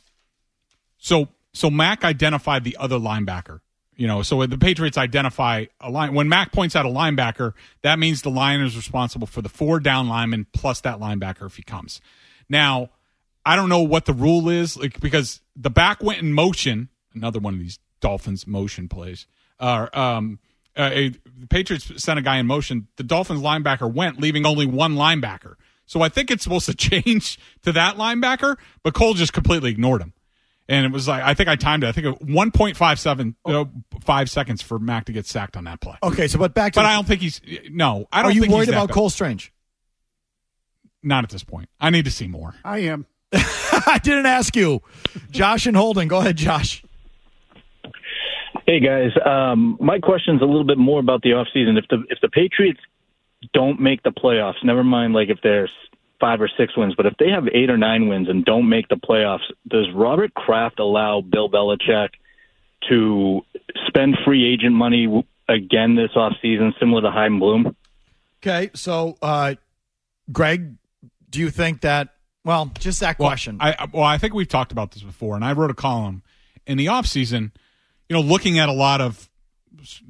so so Mac identified the other linebacker. You know, so the Patriots identify a line. When Mac points out a linebacker, that means the line is responsible for the four down linemen plus that linebacker if he comes. Now, I don't know what the rule is, like because the back went in motion. Another one of these Dolphins motion plays. Uh, um, uh, a, the Patriots sent a guy in motion. The Dolphins linebacker went, leaving only one linebacker. So I think it's supposed to (laughs) change to that linebacker, but Cole just completely ignored him. And it was like I think I timed it. I think it- 1.57 uh, five seconds for Mac to get sacked on that play. Okay, so but back to But I don't think he's no. I don't. Are you think worried he's about. Cole Strange? Not at this point. I need to see more. I am. (laughs) I didn't ask you. Josh and Holden. Go ahead, Josh. Hey guys, um, my question's a little bit more about the offseason. If the if the Patriots don't make the playoffs, never mind like if there's five or six wins, but if they have eight or nine wins and don't make the playoffs, does Robert Kraft allow Bill Belichick to spend free agent money again this offseason, similar to Chaim Bloom? Okay, so uh, Greg, do you think that? Well, just that Well, question. I I- well, I think we've talked about this before, and I wrote a column in the offseason, you know, looking at a lot of,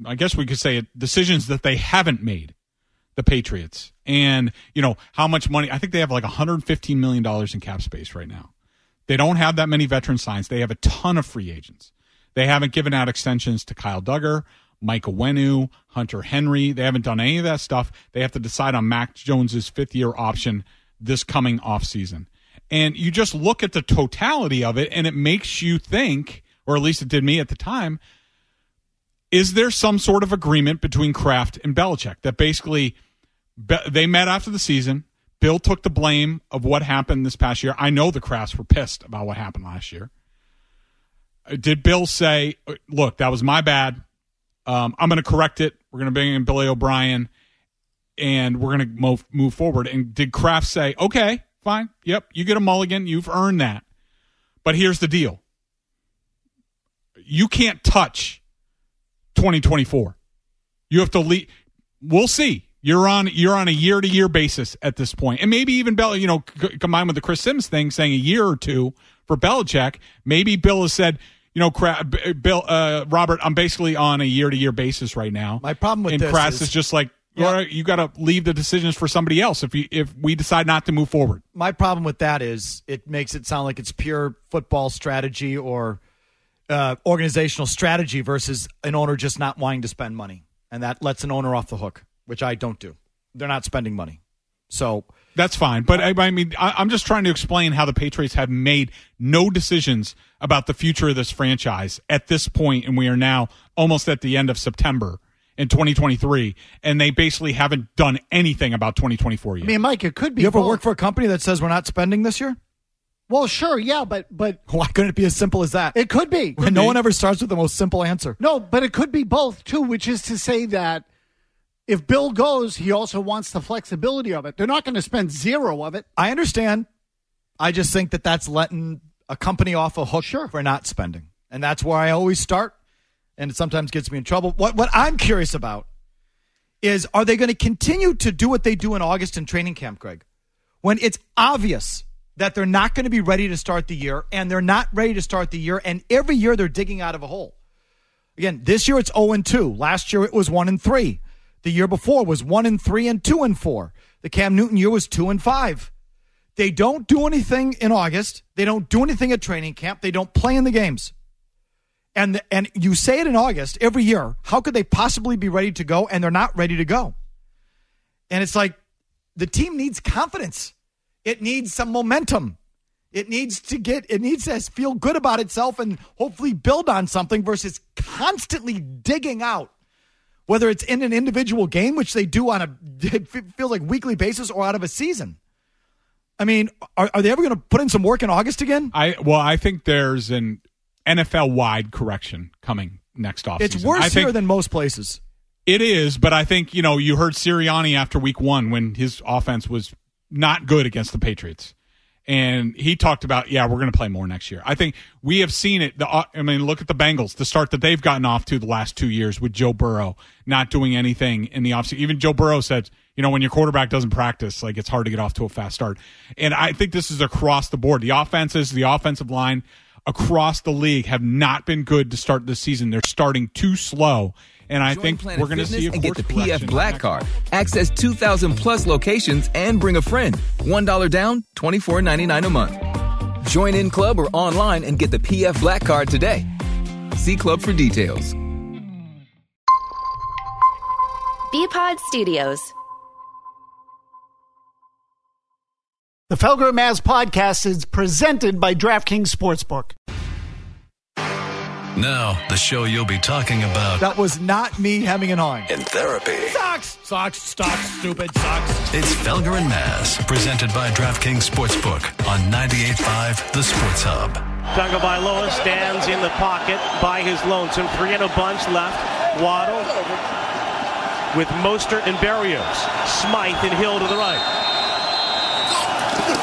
I guess we could say, it, decisions that they haven't made, the Patriots, and you know how much money. I think they have like 115 million dollars in cap space right now. They don't have that many veteran signs. They have a ton of free agents. They haven't given out extensions to Kyle Dugger, Michael Onwenu, Hunter Henry. They haven't done any of that stuff. They have to decide on Mac Jones's fifth year option this coming offseason. And you just look at the totality of it, and it makes you think, or at least it did me at the time, is there some sort of agreement between Kraft and Belichick that basically Be- they met after the season? Bill took the blame of what happened this past year. I know the Krafts were pissed about what happened last year. Uh, Did Bill say, "Look, that was my bad. Um, I'm going to correct it. We're going to bring in Billy O'Brien, and we're going to move forward." And did Kraft say, "Okay, fine, yep, you get a mulligan. You've earned that." But here's the deal: you can't touch 2024. You have to leave. We'll see. You're on you're on a year to year basis at this point, and maybe even Bell. You know, c- combined with the Chris Simms thing, saying a year or two for Belichick. Maybe Bill has said, you know, Cra- Bill uh, Robert, I'm basically on a year to year basis right now. My problem with and this Kraft is- is just like, or you got to leave the decisions for somebody else if you if we decide not to move forward. My problem with that is it makes it sound like it's pure football strategy or uh, organizational strategy versus an owner just not wanting to spend money, and that lets an owner off the hook, which I don't do. They're not spending money, so That's fine, but I, I mean, I, I'm just trying to explain how the Patriots have made no decisions about the future of this franchise at this point, and we are now almost at the end of September in 2023, and they basically haven't done anything about 2024 yet. I mean, Mike, it could be. you ever both. work for a company that says we're not spending this year? Well, sure, yeah, but but (laughs) Why couldn't it be as simple as that? it could be. When no one ever starts with the most simple answer. No, but it could be both too, which is to say that if Bill goes, he also wants the flexibility of it. They're not going to spend zero of it. I understand. I just think that that's letting a company off a hook for not spending, and that's where I always start, and it sometimes gets me in trouble. What what I'm curious about is are they going to continue to do what they do in August in training camp, Greg, when it's obvious that they're not going to be ready to start the year, and they're not ready to start the year, and every year they're digging out of a hole. Again, this year it's 0 and 2. Last year it was 1 and 3. The year before was 1 and 3 and 2 and 4. The Cam Newton year was 2 and 5. They don't do anything in August. They don't do anything at training camp. They don't play in the games. And and you say it in August every year. How could they possibly be ready to go and they're not ready to go? And it's like the team needs confidence. It needs some momentum. It needs to get it needs to feel good about itself and hopefully build on something versus constantly digging out whether it's in an individual game which they do on a (laughs) it feels like weekly basis or out of a season. I mean, are, are they ever going to put in some work in August again? I well, I think there's an NFL wide correction coming next offseason. It's worse I think here than most places. It is, but I think you know you heard Sirianni after Week One when his offense was not good against the Patriots, and he talked about yeah we're going to play more next year. I think we have seen it. The I mean look at the Bengals, the start that they've gotten off to the last two years with Joe Burrow not doing anything in the offseason. Even Joe Burrow said you know when your quarterback doesn't practice like it's hard to get off to a fast start, and I think this is across the board. The offenses, the offensive line across the league have not been good to start this season. They're starting too slow. And I Join think Planet we're going to Fitness see a and get the PF Black Card. Access 2,000 plus locations and bring a friend. $1 down, $24.99 a month. Join in club or online and get the PF Black Card today. See club for details. Bpod Studios. The Felger and Mazz podcast is presented by DraftKings Sportsbook. Now, the show you'll be talking about That was not me hemming and hawing. in therapy. Sucks, sucks, sucks, stupid, sucks. It's Felger and Mazz, presented by DraftKings Sportsbook on 98.5 The Sports Hub. Tagovailoa stands in the pocket by his lonesome. Three and a bunch left. Waddle with Mostert and Berrios. Smythe and Hill to the right.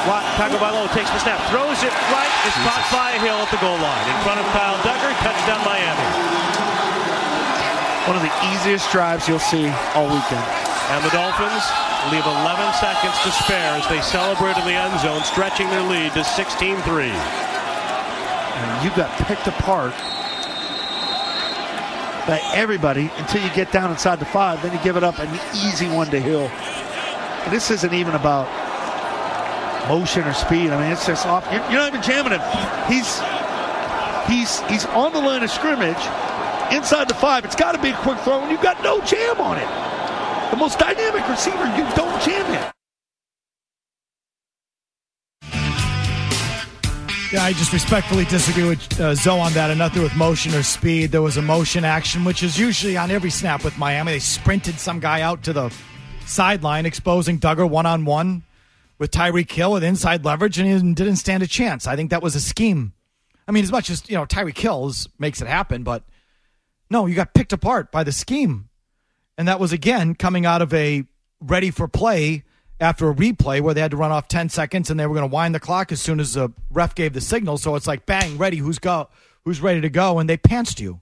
Wa- Tagovailoa takes the snap, throws it right, is caught by Hill at the goal line. In front of Kyle Dugger, touchdown Miami. One of the easiest drives you'll see all weekend. And the Dolphins leave 11 seconds to spare as they celebrate in the end zone, stretching their lead to 16-3. And you got picked apart by everybody until you get down inside the five. Then you give it up an easy one to Hill. And this isn't even about motion or speed. I mean, it's just off. You're, you're not even jamming him. He's he's he's on the line of scrimmage inside the five. It's got to be a quick throw, and you've got no jam on it. The most dynamic receiver, you don't jam him. Yeah, I just respectfully disagree with uh, Zoe on that, and nothing with motion or speed. There was a motion action, which is usually on every snap with Miami. They sprinted some guy out to the sideline, exposing Dugger one on one with Tyreek Hill with inside leverage, and he didn't stand a chance. I think that was a scheme. I mean, as much as you know, Tyreek Hills makes it happen, but no, you got picked apart by the scheme, and that was again coming out of a ready for play after a replay where they had to run off 10 seconds and they were going to wind the clock as soon as the ref gave the signal. So it's like, bang, ready, who's go, who's ready to go, and they pantsed you.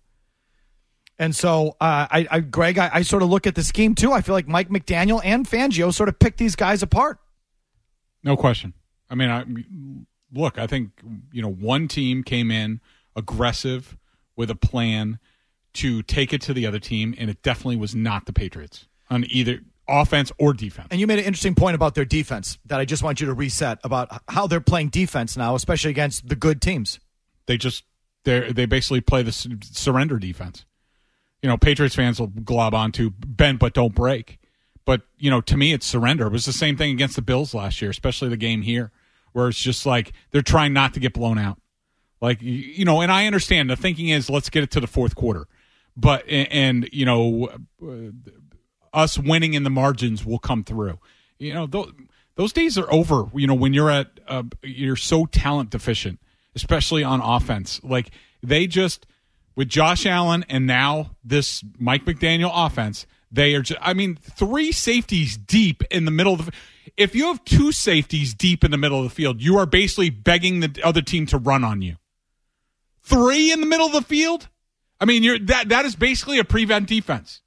And so, uh, I, I, Greg, I, I sort of look at the scheme too. I feel like Mike McDaniel and Fangio sort of picked these guys apart. No question. I mean, I look. I think you know one team came in aggressive with a plan to take it to the other team, and it definitely was not the Patriots on either offense or defense. And you made an interesting point about their defense that I just want you to reset about how they're playing defense now, especially against the good teams. They just they they basically play the surrender defense. You know, Patriots fans will glob onto bend but don't break. But you know, to me, it's surrender. It was the same thing against the Bills last year, especially the game here, where it's just like they're trying not to get blown out. Like you know, and I understand the thinking is let's get it to the fourth quarter, but and, and you know, uh, us winning in the margins will come through. You know, those, those days are over. You know, when you're at uh, you're so talent deficient, especially on offense. Like they just with Josh Allen and now this Mike McDaniel offense, they are just I mean, three safeties deep in the middle of the if you have two safeties deep in the middle of the field, you are basically begging the other team to run on you. Three in the middle of the field? I mean, you're that that is basically a prevent defense.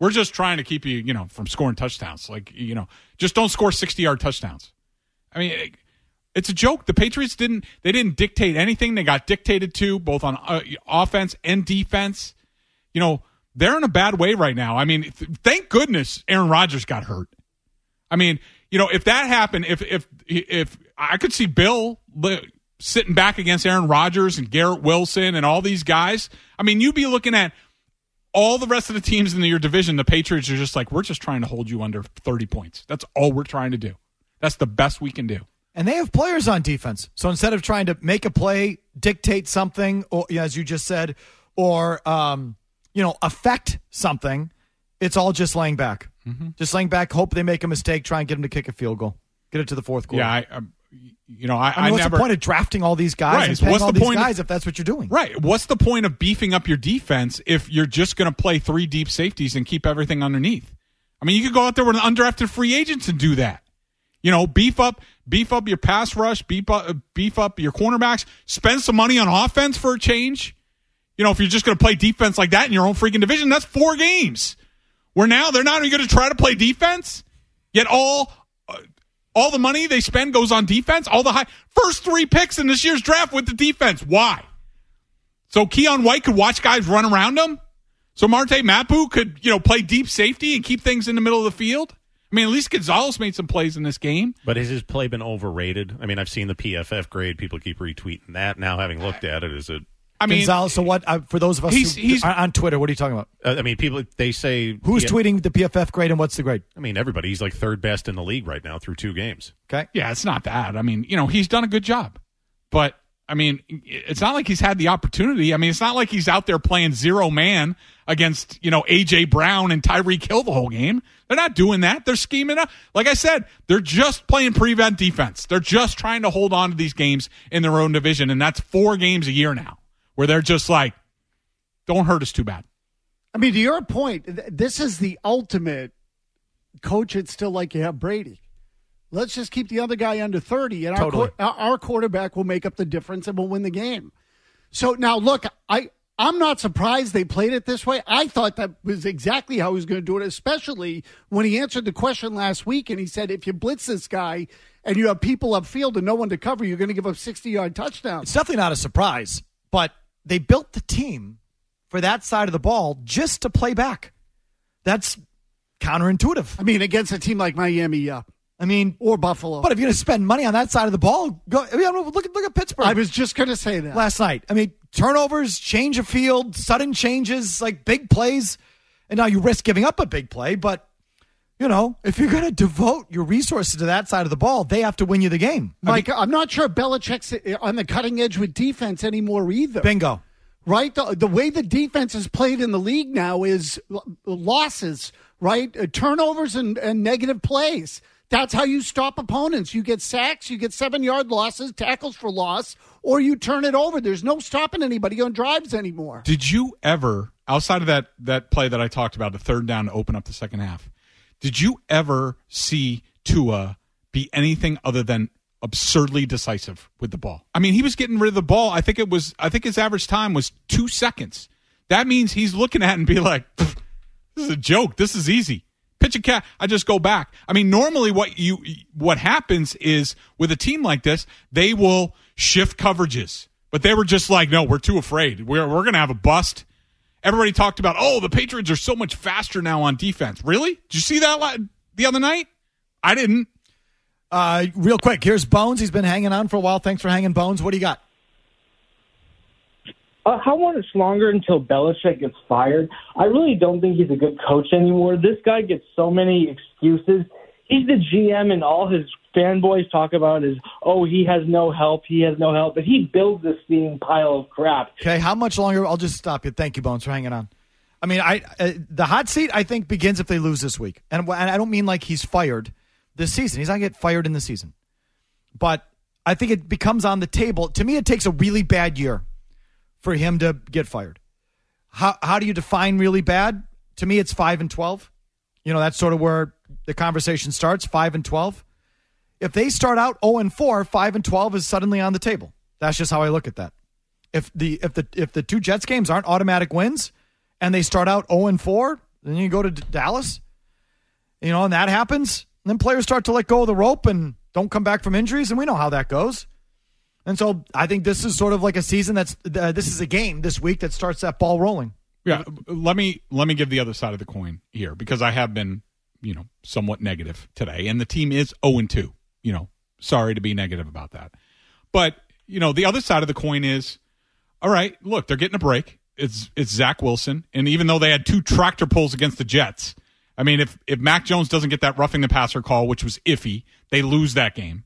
We're just trying to keep you, you know, from scoring touchdowns. Like, you know, just don't score 60-yard touchdowns. I mean, it- it's a joke. The Patriots didn't they didn't dictate anything. They got dictated to both on uh, offense and defense. You know, they're in a bad way right now. I mean, th- thank goodness Aaron Rodgers got hurt. I mean, you know, if that happened, if if if I could see Bill li- sitting back against Aaron Rodgers and Garrett Wilson and all these guys, I mean, you'd be looking at all the rest of the teams in your division. The Patriots are just like, we're just trying to hold you under thirty points. That's all we're trying to do. That's the best we can do. And they have players on defense. So instead of trying to make a play, dictate something, or as you just said, or um, you know, affect something, it's all just laying back. Mm-hmm. Just laying back, hope they make a mistake, try and get them to kick a field goal, get it to the fourth quarter. Yeah, I, um, you know, I, I mean, what's never. the point of drafting all these guys Right, and paying what's all the these point of- if that's what you're doing? Right. What's the point of beefing up your defense if you're just going to play three deep safeties and keep everything underneath? I mean, you could go out there with an undrafted free agent and do that. You know, beef up, beef up your pass rush, beef up, beef up your cornerbacks. Spend some money on offense for a change. You know, if you're just going to play defense like that in your own freaking division, that's four games. Where now they're not even going to try to play defense. Yet all uh, all the money they spend goes on defense. All the high first three picks in this year's draft with the defense. Why? So Keion White could watch guys run around him. So Marte Mapu could, you know, play deep safety and keep things in the middle of the field. I mean, at least Gonzalez made some plays in this game. But has his play been overrated? I mean, I've seen the PFF grade. People keep retweeting that. Now, having looked at it, is it? I mean, Gonzalez. So what? Uh, for those of us He's- who, he's- on- on Twitter, what are you talking about? Uh, I mean, people they say Who's yeah, tweeting the PFF grade and what's the grade? I mean, everybody. He's like third best in the league right now through two games. Okay. Yeah, it's not that. I mean, you know, he's done a good job. But I mean, it's not like he's had the opportunity. I mean, it's not like he's out there playing zero man against, you know, AJ Brown and Tyreek Hill the whole game. They're not doing that. They're scheming up. Like I said, they're just playing prevent defense. They're just trying to hold on to these games in their own division. And that's four games a year now where they're just like, don't hurt us too bad. I mean, to your point, th- this is the ultimate coach. It's still like you have Brady. Let's just keep the other guy under 30, and our, Totally. quar- our, our quarterback will make up the difference and we'll win the game. So now, look, I, I'm not surprised they played it this way. I thought that was exactly how he was going to do it, especially when he answered the question last week and he said, if you blitz this guy and you have people upfield and no one to cover, you're going to give up 60 yard touchdowns. It's definitely not a surprise, but they built the team for that side of the ball just to play back. That's counterintuitive. I mean, against a team like Miami, yeah. I mean, or Buffalo. But if you're going to spend money on that side of the ball, go. I mean, look at look at Pittsburgh. I was just going to say that last night. I mean, turnovers, change of field, sudden changes, like big plays, and now you risk giving up a big play. But you know, if you're going to devote your resources to that side of the ball, they have to win you the game. I Mike, mean, I'm not sure Belichick's on the cutting edge with defense anymore either. bingo. Right? The, the way the defense is played in the league now is losses, right? Uh, turnovers and, and negative plays. That's how you stop opponents. You get sacks, you get seven yard losses, tackles for loss, or you turn it over. There's no stopping anybody on drives anymore. Did you ever, outside of that that play that I talked about, the third down to open up the second half, did you ever see Tua be anything other than absurdly decisive with the ball? I mean, he was getting rid of the ball. I think it was. I think his average time was two seconds. That means he's looking at and be like, "This is a joke. This is easy." Pitch a cat. I just go back. I mean, normally what you what happens is with a team like this, they will shift coverages. But they were just like, no, we're too afraid. We're we're gonna have a bust. Everybody talked about, oh, the Patriots are so much faster now on defense. Really? Did you see that the other night? I didn't. Uh, real quick, here's Bones. He's been hanging on for a while. Thanks for hanging, Bones. What do you got? Uh, how much longer until Belichick gets fired? I really don't think he's a good coach anymore. This guy gets so many excuses. He's the GM, and all his fanboys talk about is, oh, he has no help, he has no help, but he builds this steaming pile of crap. Okay, how much longer? I'll just stop you. Thank you, Bones, for hanging on. I mean, I uh, the hot seat I think begins if they lose this week, and, and I don't mean like he's fired this season. He's not get fired in the season, but I think it becomes on the table. To me, it takes a really bad year for him to get fired. How how do you define really bad? To me, it's five and twelve. You know, that's sort of where the conversation starts. Five and twelve. If they start out zero and four, five and twelve is suddenly on the table. That's just how I look at that. If the if the if the two Jets games aren't automatic wins, and they start out zero and four, then you go to D- Dallas. You know, and that happens. And then players start to let go of the rope and don't come back from injuries, and we know how that goes. And so I think this is sort of like a season that's uh, this is a game this week that starts that ball rolling. Yeah, let me let me give the other side of the coin here because I have been, you know, somewhat negative today, and the team is zero and two. You know, sorry to be negative about that, but you know, the other side of the coin is, all right. Look, they're getting a break. It's it's Zach Wilson, and even though they had two tractor pulls against the Jets, I mean, if if Mac Jones doesn't get that roughing the passer call, which was iffy, they lose that game.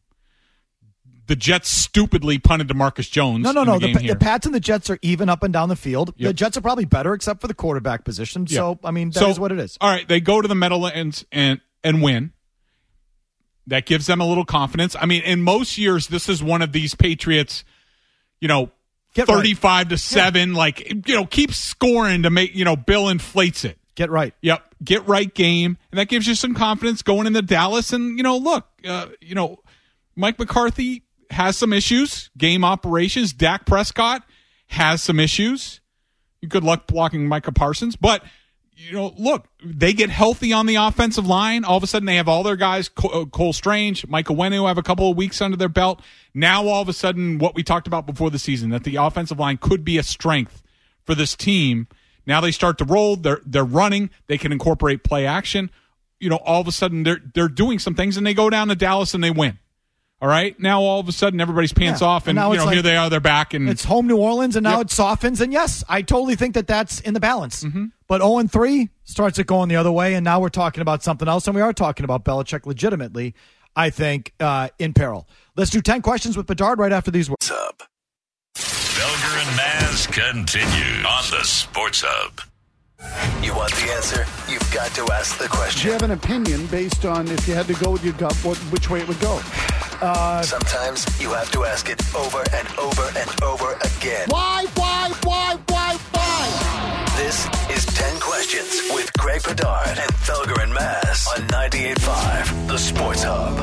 The Jets stupidly punted to Marcus Jones. No, no, no. The, The, game Pa- here. the Pats and the Jets are even up and down the field. The Jets are probably better, except for the quarterback position. So I mean, that is So, what it is. All right, they go to the Meadowlands and and win. That gives them a little confidence. I mean, in most years, this is one of these Patriots, you know, Get right. thirty-five to seven. Like you know, keep scoring to make you know Bill inflates it. Get right. Yep, get right game, and that gives you some confidence going into Dallas. And you know, look, uh, you know, Mike McCarthy has some issues. Game operations. Dak Prescott has some issues. Good luck blocking Micah Parsons, but you know, look, they get healthy on the offensive line. All of a sudden, they have all their guys, Cole, uh, Cole Strange, Mike Onwenu, have a couple of weeks under their belt. Now, all of a sudden, what we talked about before the season, that the offensive line could be a strength for this team. Now they start to roll. They're they're running. They can incorporate play action. You know, all of a sudden they're they're doing some things, and they go down to Dallas and they win. All right. Now all of a sudden everybody's pants Yeah. off, and, And you know like- here they are. They're back, and It's home New Orleans, and now Yep. it softens. And yes, I totally think that that's in the balance. Mm-hmm. But 0 and 3 starts it going the other way, and now we're talking about something else, and we are talking about Belichick legitimately, I think, uh, in peril. Let's do 10 questions with Bedard right after these words. Up. Felger and Mazz continues on the Sports Hub. You want the answer? You've got to ask the question. Do you have an opinion based on if you had to go with your gut, what, which way it would go? Uh, Sometimes you have to ask it over and over and over again. Why, why, why, why, why? This is 10 Questions with Greg Bedard and Felger and Mazz on 98.5, The Sports Hub.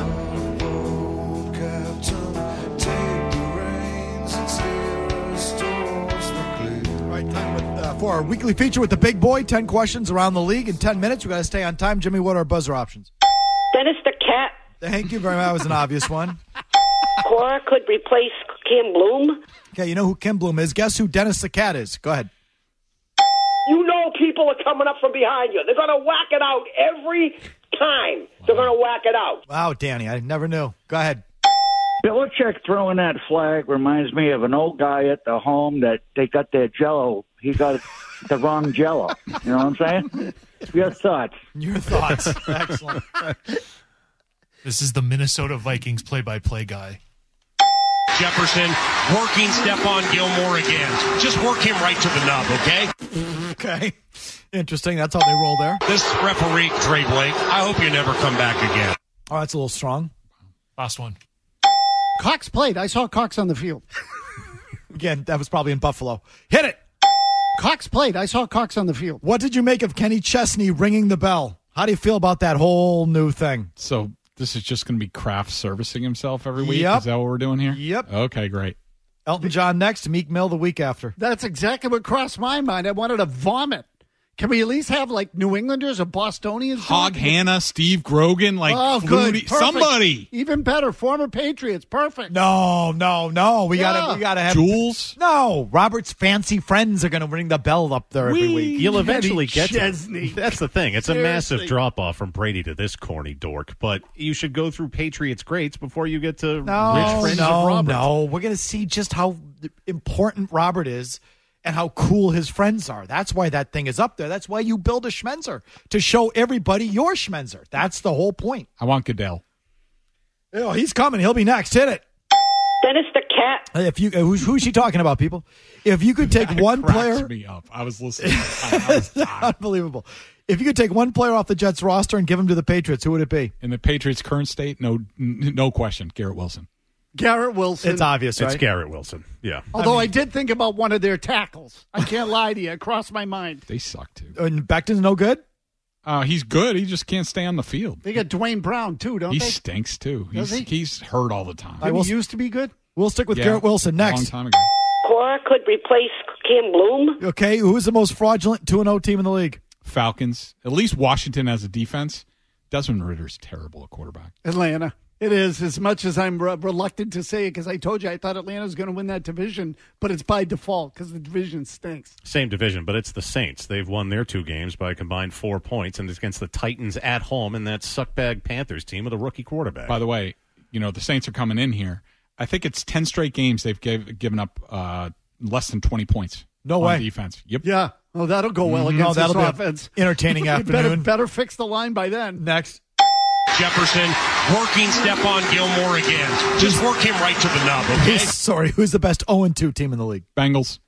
All right, time with, uh, for our weekly feature with the big boy 10 questions around the league in 10 minutes. we got to stay on time. Jimmy, what are our buzzer options? Dennis the cat. Thank you very much. That was an obvious one. Cora could replace Kim Bloom. Okay, you know who Kim Bloom is. Guess who Dennis the Cat is? Go ahead. You know people are coming up from behind you. They're going to whack it out every time. They're going to whack it out. Wow, Danny, I never knew. Go ahead. Belichick throwing that flag reminds me of an old guy at the home that they got their jello. He got (laughs) the wrong jello. You know what I'm saying? Your thoughts. Your thoughts. (laughs) Excellent. This is the Minnesota Vikings play-by-play guy. Jefferson working Stephon Gilmore again. Just work him right to the nub, okay? Okay. Interesting. That's how they roll there. This referee, Trey Blake, I hope you never come back again. Oh, that's a little strong. Last one. Cox played. I saw Cox on the field. Again, that was probably in Buffalo. Hit it. Cox played. I saw Cox on the field. What did you make of Kenny Chesney ringing the bell? How do you feel about that whole new thing? so this is just going to be Kraft servicing himself every week. Yep. Is that what we're doing here? Yep. Okay, great. Elton John next, Meek Mill the week after. That's exactly what crossed my mind. I wanted to vomit. Can we at least have like New Englanders or Bostonians? Hog Hannah, Steve Grogan, like oh. Flutie- somebody. Even better, former Patriots. Perfect. No, no, no. We Yeah. gotta we gotta have Jules. No, Robert's fancy friends are gonna ring the bell up there every week. You'll eventually get to Chesney. (laughs) That's the thing. It's a massive drop off from Brady to this corny dork, but you should go through Patriots greats before you get to No, rich friends of no, Robert. no. We're gonna see just how important Robert is and how cool his friends are. That's why that thing is up there. That's why you build a Schmenzer to show everybody your Schmenzer. That's the whole point. I want Goodell. Oh, he's coming. He'll be next. Hit it. Dennis the cat. If you, uh, who's, who's she talking about, people? If you could take (laughs) That one player, me up. I was listening. (laughs) I was unbelievable. If you could take one player off the Jets roster and give him to the Patriots, who would it be? in the Patriots' current state, no, no question, Garrett Wilson. Garrett Wilson. It's obvious, It's? Garrett Wilson. Yeah. Although I, did think about one of their tackles. I can't lie to you. It crossed my mind. They suck too. And Becton's no good. Uh, he's good. He just can't stay on the field. They got Duane Brown too, don't He they? He stinks too. Does He's he? he's hurt all the time. I will- he used to be good. We'll stick with Yeah, Garrett Wilson a long next. time ago. Cora could replace Cam Bloom. Okay, who is the most fraudulent 2 0 team in the league? Falcons. At least Washington has a defense. Desmond Ridder's terrible at quarterback. Atlanta. It is as much as I'm re- reluctant to say it because I told you I thought Atlanta was going to win that division, but it's by default because the division stinks. Same division, but it's the Saints. They've won their two games by a combined four points, and it's against the Titans at home and that suckbag Panthers team with a rookie quarterback. By the way, you know the Saints are coming in here. I think it's ten straight games they've gave, given up uh, less than twenty points. No on way. defense. Yep. Yeah. Oh, that'll go well Mhm. No, against that'll this be offense. (laughs) entertaining You better, afternoon. better fix the line by then. Next. Jefferson working Stephon Gilmore again. Just work him right to the nub, okay? Sorry, who's the best 0 2 team in the league? Bengals.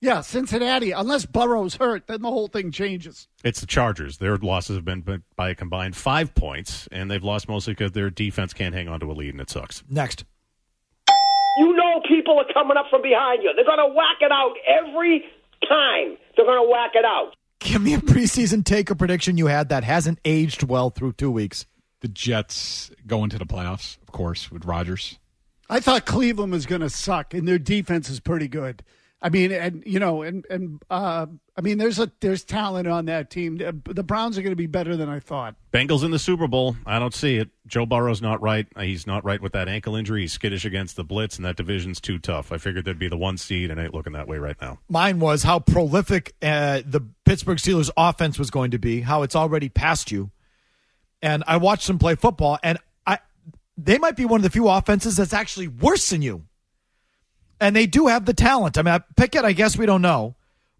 Yeah, Cincinnati. Unless Burrow's hurt, then the whole thing changes. It's the Chargers. Their losses have been by a combined five points, and they've lost mostly because their defense can't hang on to a lead, and it sucks. Next. You know people are coming up from behind you. They're going to whack it out every time. They're going to whack it out. Give me a preseason take or prediction you had that hasn't aged well through two weeks. The Jets go into the playoffs, of course, with Rodgers. I thought Cleveland was going to suck, and their defense is pretty good. I mean, and you know, and and uh, I mean, there's a there's talent on that team. The the Browns are going to be better than I thought. Bengals in the Super Bowl. I don't see it. Joe Burrow's not right. Uh, He's not right with that ankle injury. He's skittish against the blitz, and that division's too tough. I figured they'd be the one seed, and it ain't looking that way right now. Mine was how prolific uh, the Pittsburgh Steelers offense was going to be, how it's already past you. And I watched them play football, and I they might be one of the few offenses that's actually worse than you. And they do have the talent. I mean, Pickett, I guess we don't know,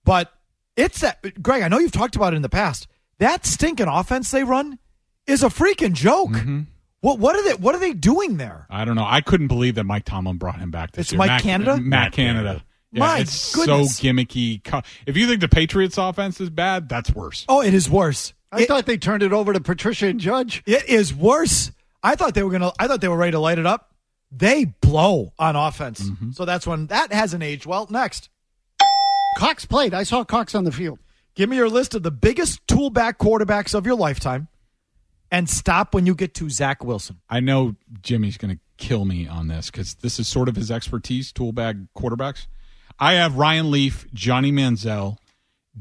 but it's that. Greg, I know you've talked about it in the past. That stinking offense they run is a freaking joke. Mm-hmm. What what are they what are they doing there? I don't know. I couldn't believe that Mike Tomlin brought him back this It's year. Mike Matt, Canada? Matt, Matt Canada. Canada. Yeah, My it's goodness. so gimmicky. If you think the Patriots offense is bad, that's worse. Oh, it is worse. I thought they turned it over to Patricia and Judge. It is worse. I thought they were gonna. I thought they were ready to light it up. They blow on offense. Mm-hmm. So that's when that hasn't aged well. Next, Cox played. I saw Cox on the field. give me your list of the biggest toolback quarterbacks of your lifetime, and stop when you get to Zach Wilson. I know Jimmy's going to kill me on this because this is sort of his expertise, tool bag quarterbacks. I have Ryan Leaf, Johnny Manziel,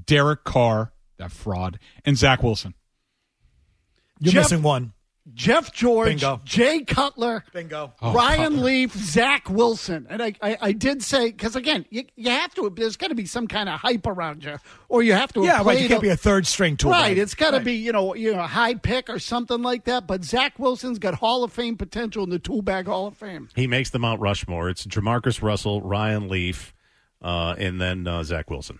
Derek Carr, that fraud, and Zach Wilson. You're Jeff- missing one. Jeff George, Bingo. Jay Cutler, Bingo. Oh, Ryan Cutler. Leaf, Zach Wilson. And I, I, I did say, because again, you, you have to, there's got to be some kind of hype around you, or you have to Yeah, right. played You can't a- be a third string tool. Right, it's got to be you know you know a high pick or something like that. But Zach Wilson's got Hall of Fame potential in the tool bag Hall of Fame. He makes the Mount Rushmore. It's JaMarcus Russell, Ryan Leaf, uh, and then uh, Zach Wilson.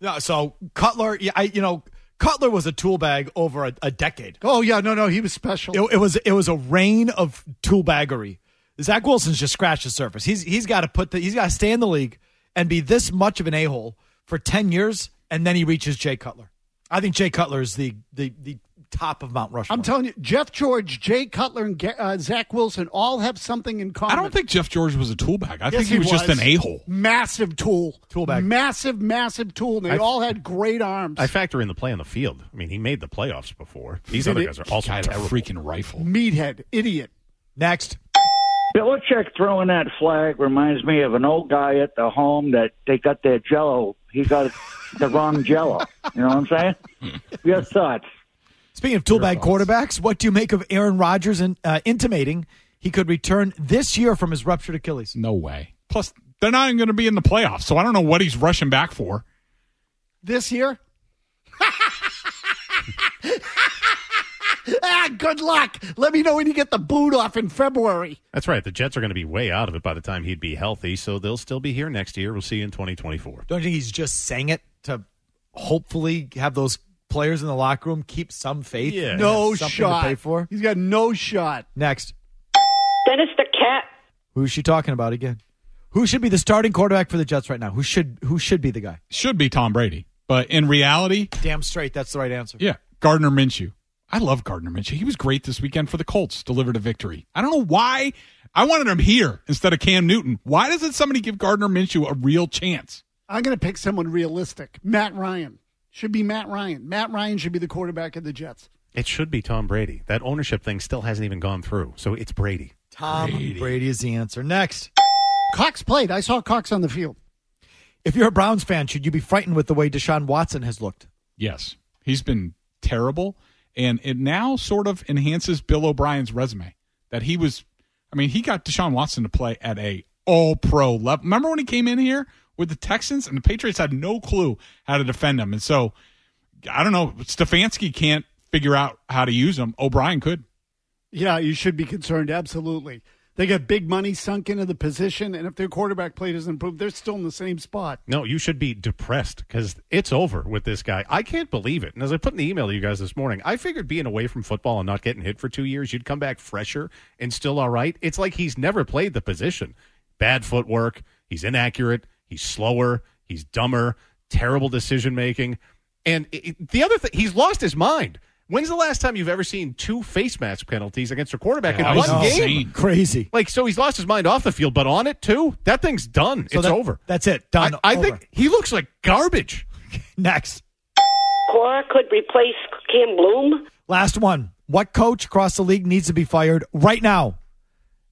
No, so Cutler, yeah, I you know Cutler was a tool bag over a, a decade. Oh yeah, no, no, he was special. It, it was it was a reign of tool baggery. Zach Wilson's just scratched the surface. He's he's got to put the, he's got to stay in the league and be this much of an a hole for ten years, and then he reaches Jay Cutler. I think Jay Cutler is the the, the top of Mount Rushmore. I'm telling you, Jeff George, Jay Cutler, and uh, Zach Wilson all have something in common. I don't think Jeff George was a tool bag. I Yes, think he was, just an a hole. Massive tool, tool bag, massive, massive tool. And they I- all had great arms. I factor in the play on the field. I mean, he made the playoffs before. These Did other he? guys are also Guy had a terrible. freaking rifle. Meathead, idiot. Next, Belichick throwing that flag reminds me of an old guy at the home that they got their jello He got the wrong Jello. You know what I'm saying? Your thoughts? Speaking of toolbag quarterbacks, what do you make of Aaron Rodgers in, uh, intimating he could return this year from his ruptured Achilles? No way. Plus, they're not even going to be in the playoffs, so I don't know what he's rushing back for. This year? (laughs) ah, good luck. Let me know when you get the boot off in February. That's right. The Jets are going to be way out of it by the time he'd be healthy, so they'll still be here next year. We'll see you in 2024. Don't you think he's just saying it to hopefully have those players in the locker room keep some faith? Yeah. No Something shot. to pay for. He's got no shot. Next, Dennis the cat. who's she talking about again? Who should be the starting quarterback for the Jets right now? Who should who should be the guy? Should be Tom Brady, but in reality, Damn straight, that's the right answer. yeah, Gardner Minshew. I love Gardner Minshew. He was great this weekend for the Colts. Delivered a victory. I don't know why. I wanted him here instead of Cam Newton. Why doesn't somebody give Gardner Minshew a real chance? I'm going to pick someone realistic. Matt Ryan. Should be Matt Ryan. Matt Ryan should be the quarterback of the Jets. It should be Tom Brady. That ownership thing still hasn't even gone through, so it's Brady. Tom Brady. is the answer. Next, Cox played. I saw Cox on the field. if you're a Browns fan, should you be frightened with the way Deshaun Watson has looked? Yes, he's been terrible, and it now sort of enhances Bill O'Brien's resume that he was. I mean, he got Deshaun Watson to play at a All Pro level. Remember when he came in here with the Texans and the Patriots had no clue how to defend them. and so I don't know. Stefanski can't figure out how to use them. O'Brien could. Yeah, you should be concerned. Absolutely. They got big money sunk into the position, and if their quarterback play doesn't improve, they're still in the same spot. No, you should be depressed because it's over with this guy. I can't believe it. And as I put in the email to you guys this morning, I figured being away from football and not getting hit for two years, you'd come back fresher and still all right. It's like he's never played the position. Bad footwork. He's inaccurate. He's slower. He's dumber. Terrible decision making. And it, it- the other thing, he's lost his mind. When's the last time you've ever seen two face mask penalties against a quarterback Yeah, in one game? insane. Crazy. Like, so he's lost his mind off the field, but on it too? That thing's done. So it's that- over. That's it. Done. I, I Over. think he looks like garbage. (laughs) Next, Cora could replace Chaim Bloom. last one. What coach across the league needs to be fired right now?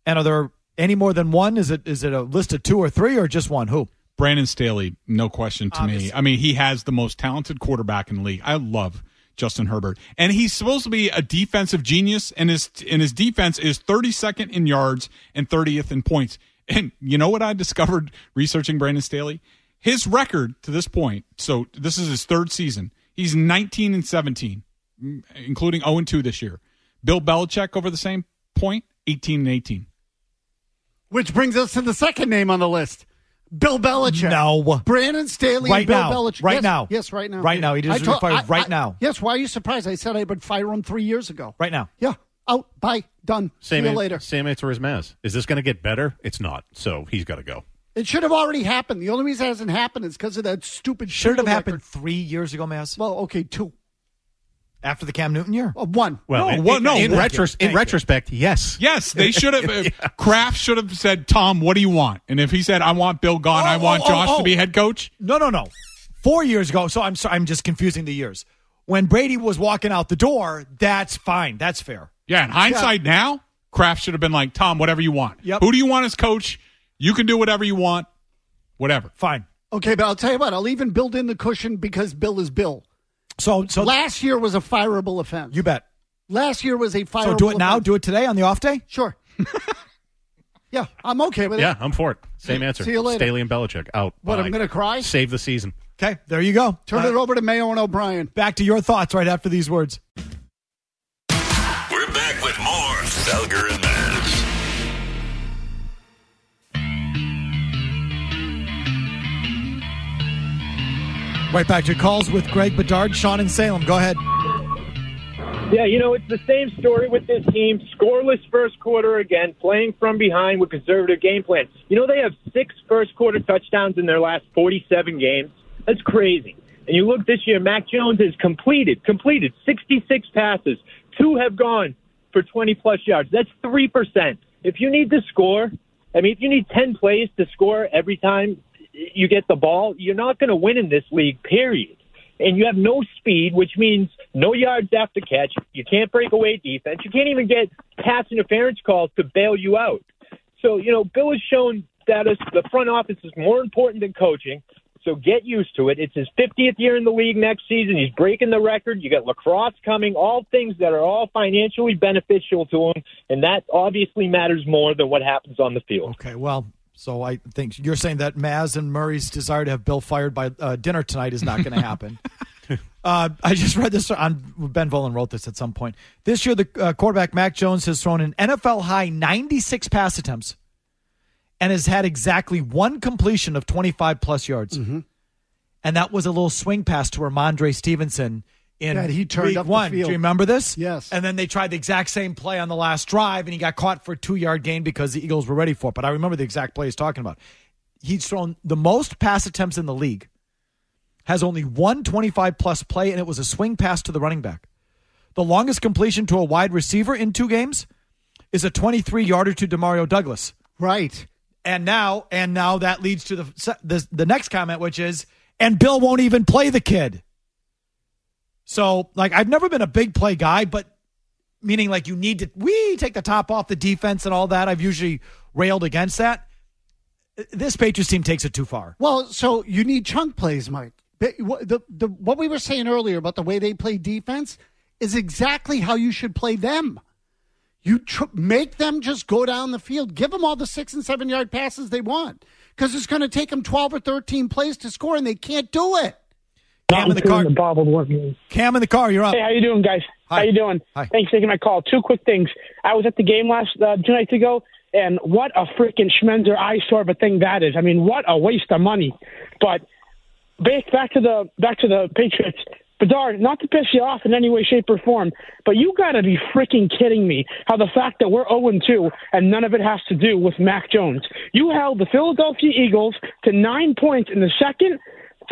And are there any more than one? Is it is it a list of two or three or just one? Who? Brandon Staley, no question to me. I mean, he has the most talented quarterback in the league. I love Justin Herbert, and he's supposed to be a defensive genius, and his and his defense is 32nd in yards and 30th in points. And you know what I discovered researching Brandon Staley? His record to this point. So this is his third season. He's 19 and 17, mm, including 0 and 2 this year. Bill Belichick over the same point, 18 and 18. Which brings us to the second name on the list. Bill Belichick. No. Brandon Staley Right and Bill now. Belichick. Right Yes, now. Yes, right now. Right now. He deserves I to be fired right I- now. Yes, why are you surprised? I said I would fire him three years ago. Right now. Yeah. Out. Bye. Done. Same See you an- later. Same answer as Mazz. Is this going to get better? It's not. So he's got to go. It should have already happened. The only reason it hasn't happened is because of that stupid Should have Shula happened three years ago, Mazz? Well, okay, two. After the Cam Newton year? Uh, one. Well, No, in, well, in- no. in, Thank retros- in retrospect, yes. Yes, they (laughs) should have. Kraft should have said, "Tom, what do you want?" And if he said, "I want Bill gone, I Oh, want oh, Josh oh, to be head coach," No, no, no. Four years ago. So I'm sorry. I'm just confusing the years. When Brady was walking out the door, that's fine. That's fair. yeah. In hindsight, now Kraft should have been like, "Tom, whatever you want. Yep. Who do you want as coach? You can do whatever you want, whatever." Fine. Okay, but I'll tell you what. I'll even build in the cushion because Bill is Bill. So, so Last year was a fireable offense. you bet. Last year was a fireable. So do it now. offense. Do it today on the off day. Sure. (laughs) yeah, I'm okay with it. Yeah. I'm for it. Same answer. See you later. Staley and Belichick out. What, Bye. I'm gonna cry? Save the season. Okay, there you go. Turn Uh, it over to Mayo and O'Brien. Back to your thoughts right after these words. We're back with more Felger and Right back to your calls with Greg Bedard, Sean and Salem. Go ahead. Yeah, you know, it's the same story with this team. Scoreless first quarter again, playing from behind with conservative game plan. You know, they have six first quarter touchdowns in their last 47 games. That's crazy. And you look this year, Mac Jones has completed, completed 66 passes. Two have gone for 20 plus yards. That's 3%. If you need to score, I mean, if you need 10 plays to score every time you get the ball, you're not going to win in this league, period and you have no speed, which means no yards after catch. You can't break away defense. You can't even get pass interference calls to bail you out. So, you know, Bill has shown that the front office is more important than coaching. So get used to it. It's his 50th year in the league next season. He's breaking the record. You got lacrosse coming, all things that are all financially beneficial to him, and that obviously matters more than what happens on the field. Okay, well, so I think you're saying that Mazz and Murray's desire to have Bill fired by uh, dinner tonight is not going (laughs) to happen. uh, I just read this on Ben Volin wrote this at some point. This year, the uh, quarterback Mac Jones has thrown an NFL high 96 pass attempts and has had exactly one completion of 25 plus yards. And that was a little swing pass to Rhamondre Stevenson in That he turned up the one. field. Do you remember this? Yes. And then they tried the exact same play on the last drive, and he got caught for a two yard gain because the Eagles were ready for it. But I remember the exact play he's talking about. He's thrown the most pass attempts in the league, has only one 25 plus play, and it was a swing pass to the running back. The longest completion to a wide receiver in two games is a 23 yarder to Demario Douglas. Right. And now, and now that leads to the, the the next comment, which is, and Bill won't even play the kid. So, like, I've never been a big play guy, but meaning like you need to we take the top off the defense and all that. I've usually railed against that. This Patriots team takes it too far. Well, so you need chunk plays, Mike. The, the, what we were saying earlier about the way they play defense is exactly how you should play them. You tr- make them just go down the field, give them all the six and seven yard passes they want, because it's going to take them twelve or thirteen plays to score, and they can't do it. Cam in the car. Cam in the car. You're up. Hey, how you doing, guys? How you doing? Hi. Thanks for taking my call. Two quick things. I was at the game last uh, two nights ago, and what a freaking schmenzer eyesore of a thing that is. I mean, what a waste of money. But back back to the back to the Patriots. Bedard, not to piss you off in any way, shape, or form, but you got to be freaking kidding me. How the fact that we're 0 2 and none of it has to do with Mac Jones. You held the Philadelphia Eagles to nine points in the second,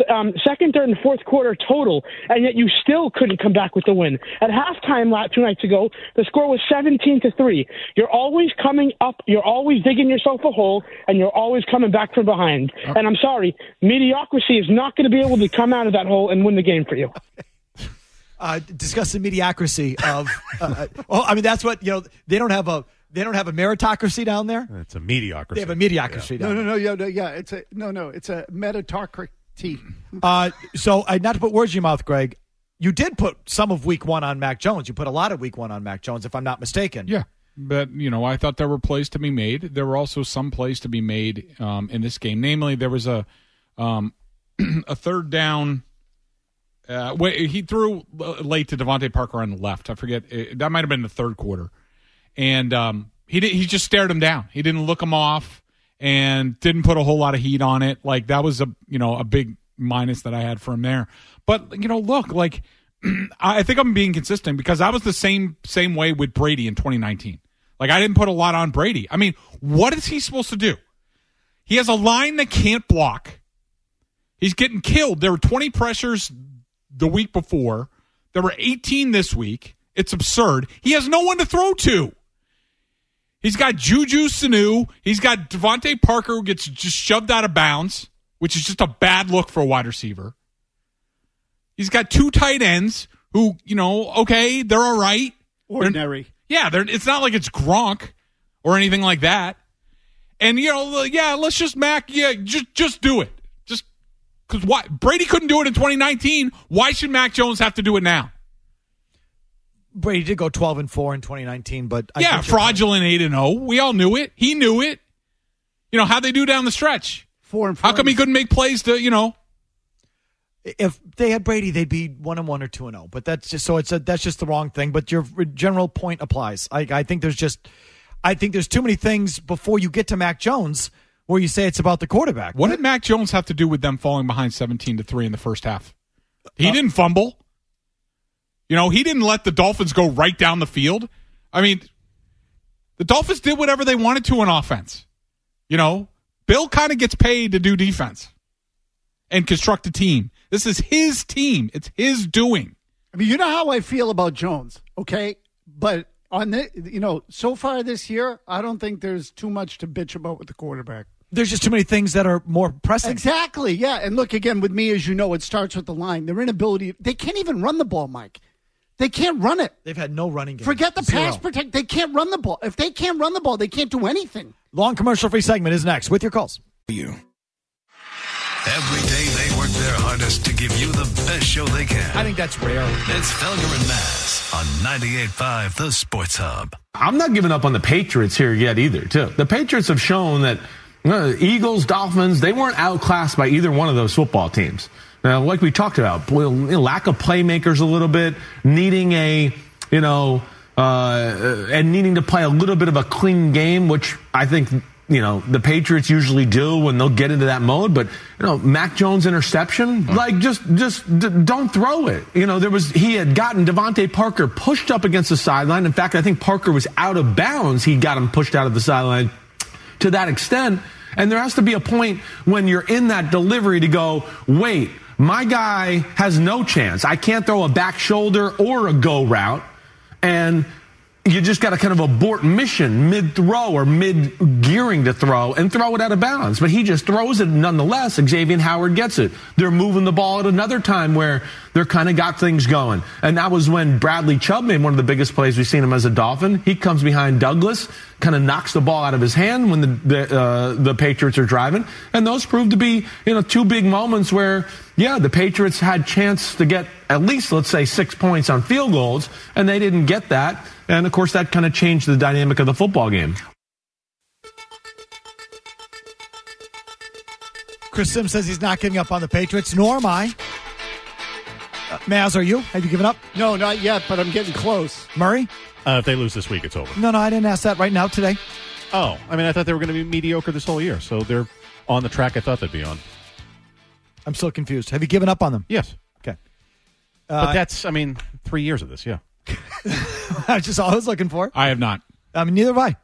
um, second, third, and fourth quarter total, and yet you still couldn't come back with the win. At halftime, la- two nights ago, the score was 17 to three. You're always coming up. You're always digging yourself a hole, and you're always coming back from behind. And I'm sorry, mediocrity is not going to be able to come out of that hole and win the game for you. (laughs) uh, discuss the mediocrity of. Uh, uh, well, I mean, that's what you know. They don't have a they don't have a meritocracy down there. It's a mediocrity. They have a mediocrity No, down no, no, yeah, no, yeah. It's a no, no. It's a metatocracy. Uh, so, uh, not to put words in your mouth, Greg, you did put some of Week One on Mac Jones. You put a lot of Week One on Mac Jones, if I'm not mistaken. Yeah. But, you know, I thought there were plays to be made. There were also some plays to be made um, in this game. Namely, there was a um, (clears throat) a third down. Uh, wait, he threw uh, late to DeVante Parker on the left. I forget. uh, That might have been the third quarter. And um, he, did, he just stared him down. He didn't look him off and didn't put a whole lot of heat on it. Like, that was a, you know, a big minus that I had for him there. But, you know, look, like, (clears throat) I think I'm being consistent because I was the same same way with Brady in 2019. Like I didn't put a lot on Brady. I mean, what is he supposed to do? He has a line that can't block. He's getting killed. There were 20 pressures the week before. There were 18 this week. It's absurd. He has no one to throw to. He's got Juju Sanu. He's got DeVante Parker who gets just shoved out of bounds, which is just a bad look for a wide receiver. He's got two tight ends who, you know, okay, they're all right. Ordinary. They're- yeah, they're, it's not like it's Gronk or anything like that. And you know, yeah, let's just Mac, yeah, just just do it. Just because why Brady couldn't do it in 2019. Why should Mac Jones have to do it now? Brady did go 12 and 4 in 2019, but I yeah, fraudulent eight and zero. We all knew it. He knew it. You know how they do down the stretch. Four and How come he couldn't make plays to you know? if they had Brady, they'd be one and one or two and zero. But that's just so it's a that's just the wrong thing. But your general point applies. I, I think there's just I think there's too many things before you get to Mac Jones where you say it's about the quarterback. What did Mac Jones have to do with them falling behind 17 to 3 in the first half? He uh, didn't fumble. You know, he didn't let the Dolphins go right down the field. I mean, the Dolphins did whatever they wanted to on offense. You know, Bill kind of gets paid to do defense and construct a team. This is his team. It's his doing. I mean, you know how I feel about Jones, okay? But on the, you know, so far this year, I don't think there's too much to bitch about with the quarterback. There's just too many things that are more pressing. Exactly. Yeah. And look again with me, as you know, it starts with the line. Their inability. They can't even run the ball, Mike. They can't run it. They've had no running game. Forget the Zero. pass protect. They can't run the ball. If they can't run the ball, they can't do anything. Long commercial free segment is next with your calls. You. Every day they best to give you the best show they can. I think that's rare. It's Felger and Mazz on 98.5 The Sports Hub. I'm not giving up on the Patriots here yet either, too. The Patriots have shown that uh, Eagles, Dolphins, they weren't outclassed by either one of those football teams. Now, like we talked about, lack of playmakers a little bit, needing a, you know, uh, and needing to play a little bit of a clean game, which I think you know the Patriots usually do when they'll get into that mode. But you know, Mac Jones interception, like just just d- don't throw it. You know, there was he had gotten DeVante Parker pushed up against the sideline. In fact, I think Parker was out of bounds. He got him pushed out of the sideline to that extent. And there has to be a point when you're in that delivery to go, wait, my guy has no chance. I can't throw a back shoulder or a go route. And you just got to kind of abort mission mid throw or mid gearing to throw and throw it out of bounds. But he just throws it nonetheless. Xavier Howard gets it. They're moving the ball at another time where they're kind of got things going. And that was when Bradley Chubb made one of the biggest plays we've seen him as a Dolphin. He comes behind Douglas, kind of knocks the ball out of his hand when the the, uh, the Patriots are driving. And those proved to be you know two big moments where yeah the Patriots had chance to get at least let's say six points on field goals, and they didn't get that. And of course, that kind of changed the dynamic of the football game. Chris Simms says he's not giving up on the Patriots, nor am I. Uh, Mazz, are you? Have you given up? No, not yet, but I'm getting close. Murray? Uh, if they lose this week, it's over. No, no, I didn't ask that right now today. Oh, I mean, I thought they were going to be mediocre this whole year, so they're on the track I thought they'd be on. I'm still confused. Have you given up on them? Yes. Okay. but Uh, that's, I mean, three years of this, yeah. (laughs) (laughs) That's just all I was looking for. I have not. I mean, neither have I.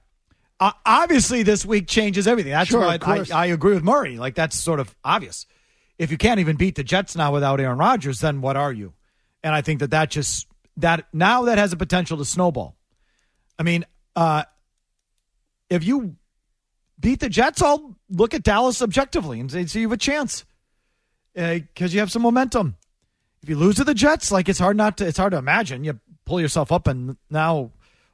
Uh, obviously, this week changes everything. That's Sure, why I. I agree with Murray. Like that's sort of obvious. If you can't even beat the Jets now without Aaron Rodgers, then what are you? And I think that that just that now that has a potential to snowball. I mean, uh, if you beat the Jets, I'll look at Dallas objectively and say, so you have a chance because you have some momentum. If you lose to the Jets, like it's hard not to. It's hard to imagine you pull yourself up and now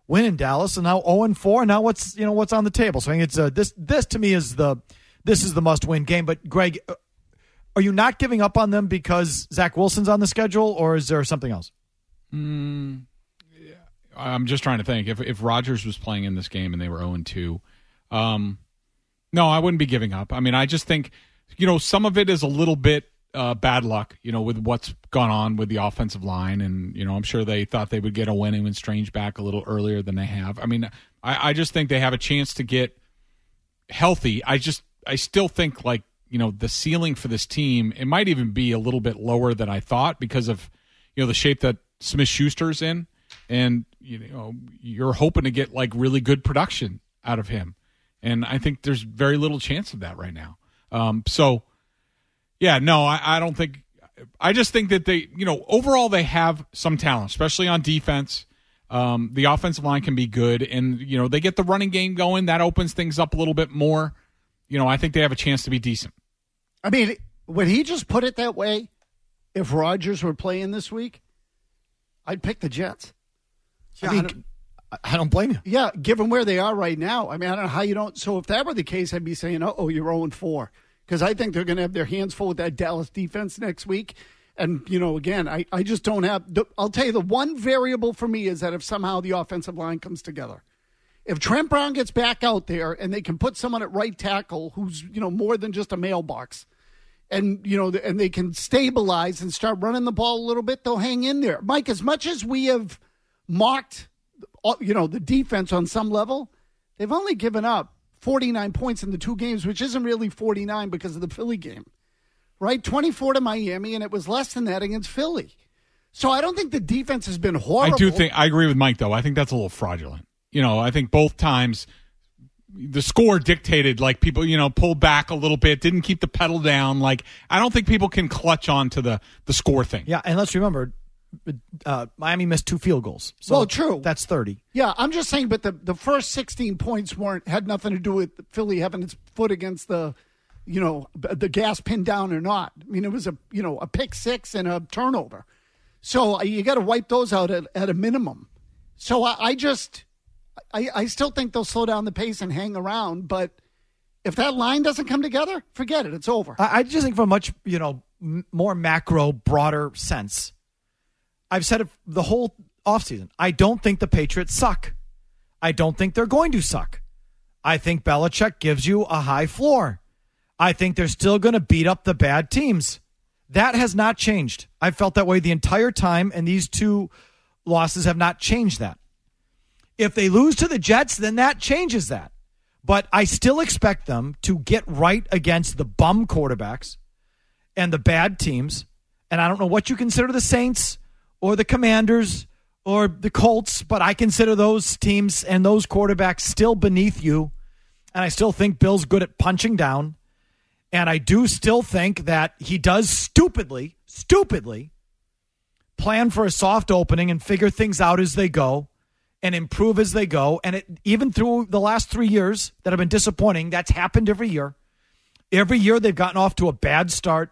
win in Dallas, and now zero and four. Now what's you know what's on the table? So I think it's uh, this. This to me is the this is the must win game. But Greg, uh, are you not giving up on them because Zach Wilson's on the schedule, or is there something else? Mm, yeah. I'm just trying to think if if Rodgers was playing in this game and they were 0 and 2. Um, no, I wouldn't be giving up. I mean, I just think you know some of it is a little bit uh, bad luck, you know, with what's gone on with the offensive line, and you know, I'm sure they thought they would get a win when Strange back a little earlier than they have. I mean, I, I just think they have a chance to get healthy. I just I still think like you know the ceiling for this team it might even be a little bit lower than I thought because of you know the shape that Smith Schuster's in, and you know you're hoping to get like really good production out of him, and I think there's very little chance of that right now. Um, so yeah, no, I, I don't think. I just think that they, you know, overall they have some talent, especially on defense. Um, the offensive line can be good, and you know they get the running game going. That opens things up a little bit more. You know, I think they have a chance to be decent. I mean, when he just put it that way, if Rodgers were playing this week, I'd pick the Jets. Yeah, I don't- I don't blame you. Yeah, given where they are right now, I mean, I don't know how you don't. So if that were the case, I'd be saying, "Oh, you're 0 4," because I think they're going to have their hands full with that Dallas defense next week. And you know, again, I, I just don't have. I'll tell you, the one variable for me is that if somehow the offensive line comes together, if Trent Brown gets back out there and they can put someone at right tackle who's you know more than just a mailbox, and you know, and they can stabilize and start running the ball a little bit, they'll hang in there. Mike, as much as we have mocked, uh, you know, the defense on some level, they've only given up 49 points in the two games, which isn't really 49 because of the Philly game, right? 24 to Miami, and it was less than that against Philly. So I don't think the defense has been horrible. I do think I agree with Mike though. I think that's a little fraudulent. You know, I think both times the score dictated like people, you know, pulled back a little bit, didn't keep the pedal down. Like I don't think people can clutch on to the the score thing. Yeah, and let's remember, uh, Miami missed two field goals. So Well, true. That's thirty. Yeah, I'm just saying, but the, the first 16 points weren't had nothing to do with Philly having its foot against the, you know, the gas pinned down or not. I mean, it was a you know a pick six and a turnover, so uh, you got to wipe those out at, at a minimum. So I, I just, I, I still think they'll slow down the pace and hang around, but If that line doesn't come together, forget it. It's over. I, I just think from a much you know m- more macro, broader sense. I've said it the whole offseason. I don't think the Patriots suck. I don't think they're going to suck. I think Belichick gives you a high floor. I think they're still going to beat up the bad teams. That has not changed. I've felt that way the entire time, and these two losses have not changed that. If they lose to the Jets, then that changes that. But I still expect them to get right against the bum quarterbacks and the bad teams. And I don't know what you consider the Saints or the Commanders or the Colts, but I consider those teams and those quarterbacks still beneath you. And I still think Bill's good at punching down. And I do still think that he does stupidly, stupidly plan for a soft opening and figure things out as they go and improve as they go. And it, even through the last three years that have been disappointing, that's happened every year. Every year they've gotten off to a bad start.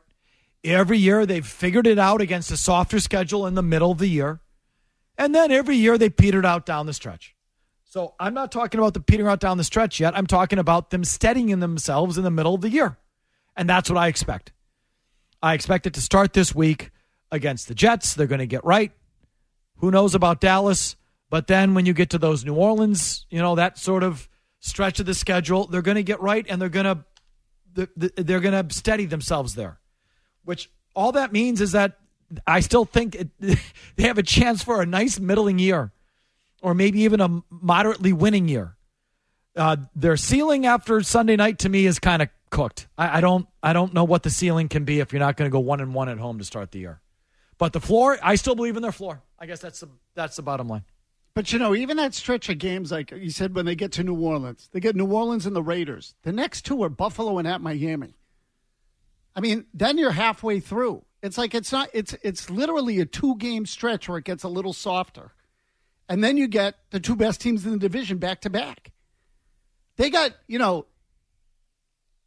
Every year they've figured it out against a softer schedule in the middle of the year. And then every year they petered out down the stretch. So I'm not talking about the petering out down the stretch yet. I'm talking about them steadying themselves in the middle of the year. And that's what I expect. I expect it to start this week against the Jets. They're going to get right. Who knows about Dallas? But then when you get to those New Orleans, you know, that sort of stretch of the schedule, they're going to get right and they're going to they're going to steady themselves there. Which all that means is that I still think it, (laughs) they have a chance for a nice middling year or maybe even a moderately winning year. Uh, their ceiling after Sunday night to me is kind of cooked. I, I, don't I don't know what the ceiling can be if you're not going to go one and one at home to start the year. But the floor, I still believe in their floor. I guess that's the that's the bottom line. But you know, even that stretch of games, like you said, when they get to New Orleans, they get New Orleans and the Raiders. The next two are Buffalo and at Miami. I mean, then you're halfway through. It's like it's not. It's it's literally a two game stretch where it gets a little softer, and then you get the two best teams in the division back to back. They got you know.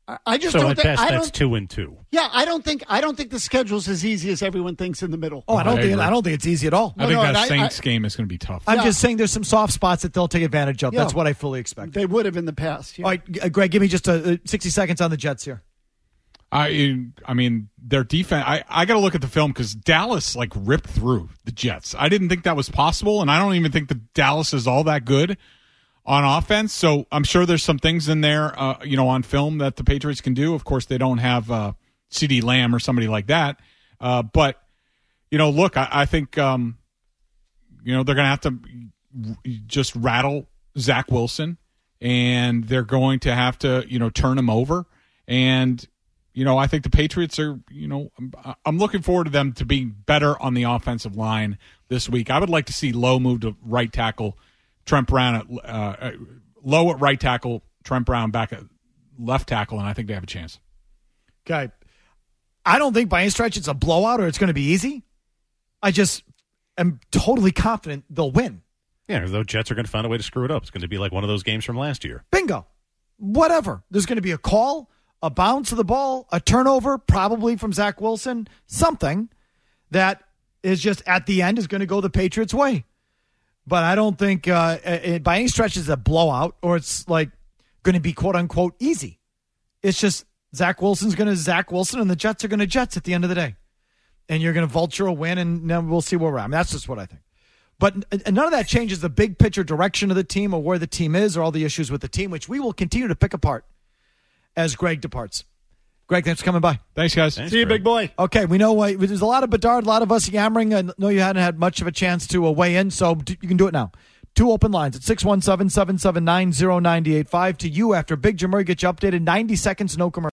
I, I just so don't at think, best I that's don't, two and two. Yeah, I don't think I don't think the schedule's as easy as everyone thinks in the middle. Oh, I don't I think agree. I don't think it's easy at all. I think no, that Saints I- game is going to be tough. I'm Yeah. just saying there's some soft spots that they'll take advantage of. Yeah. That's what I fully expect. They would have in the past. Yeah. All right, uh, Greg, give me just a, uh 60 seconds on the Jets here. I I mean their defense. I I got to look at the film because Dallas like ripped through the Jets. I didn't think that was possible, and I don't even think that Dallas is all that good on offense. So I'm sure there's some things in there, uh, you know, on film that the Patriots can do. Of course, they don't have uh, CeeDee Lamb or somebody like that, uh, but you know, look, I, I think um, you know they're going to have to just rattle Zach Wilson, and they're going to have to you know turn him over and you know, I think the Patriots are, you know, I'm, I'm looking forward to them to being better on the offensive line this week. I would like to see Lowe move to right tackle, Trent Brown at uh, uh, Lowe at right tackle, Trent Brown back at left tackle, and I think they have a chance. Okay. I don't think by any stretch it's a blowout or it's going to be easy. I just am totally confident they'll win. Yeah, the Jets are going to find a way to screw it up. It's going to be like one of those games from last year. Bingo. Whatever. There's going to be a call, a bounce of the ball, a turnover, probably from Zach Wilson, something that is just at the end is going to go the Patriots' way. But I don't think uh, it, by any stretch is a blowout or it's like going to be quote unquote easy. It's just Zach Wilson's going to Zach Wilson and the Jets are going to Jets at the end of the day. And you're going to vulture a win and then we'll see where we're at. I mean, that's just what I think. But none of that changes the big picture direction of the team or where the team is or all the issues with the team, which we will continue to pick apart as Greg departs. Greg, thanks for coming by. Thanks, guys. See you, big boy. Okay, we know why there's a lot of Bedard, a lot of us yammering. I know you hadn't had much of a chance to uh, weigh in, so d- you can do it now. Two open lines at 617 779 0985 to you after Big Jim Murray gets you updated. 90 seconds, no commercial.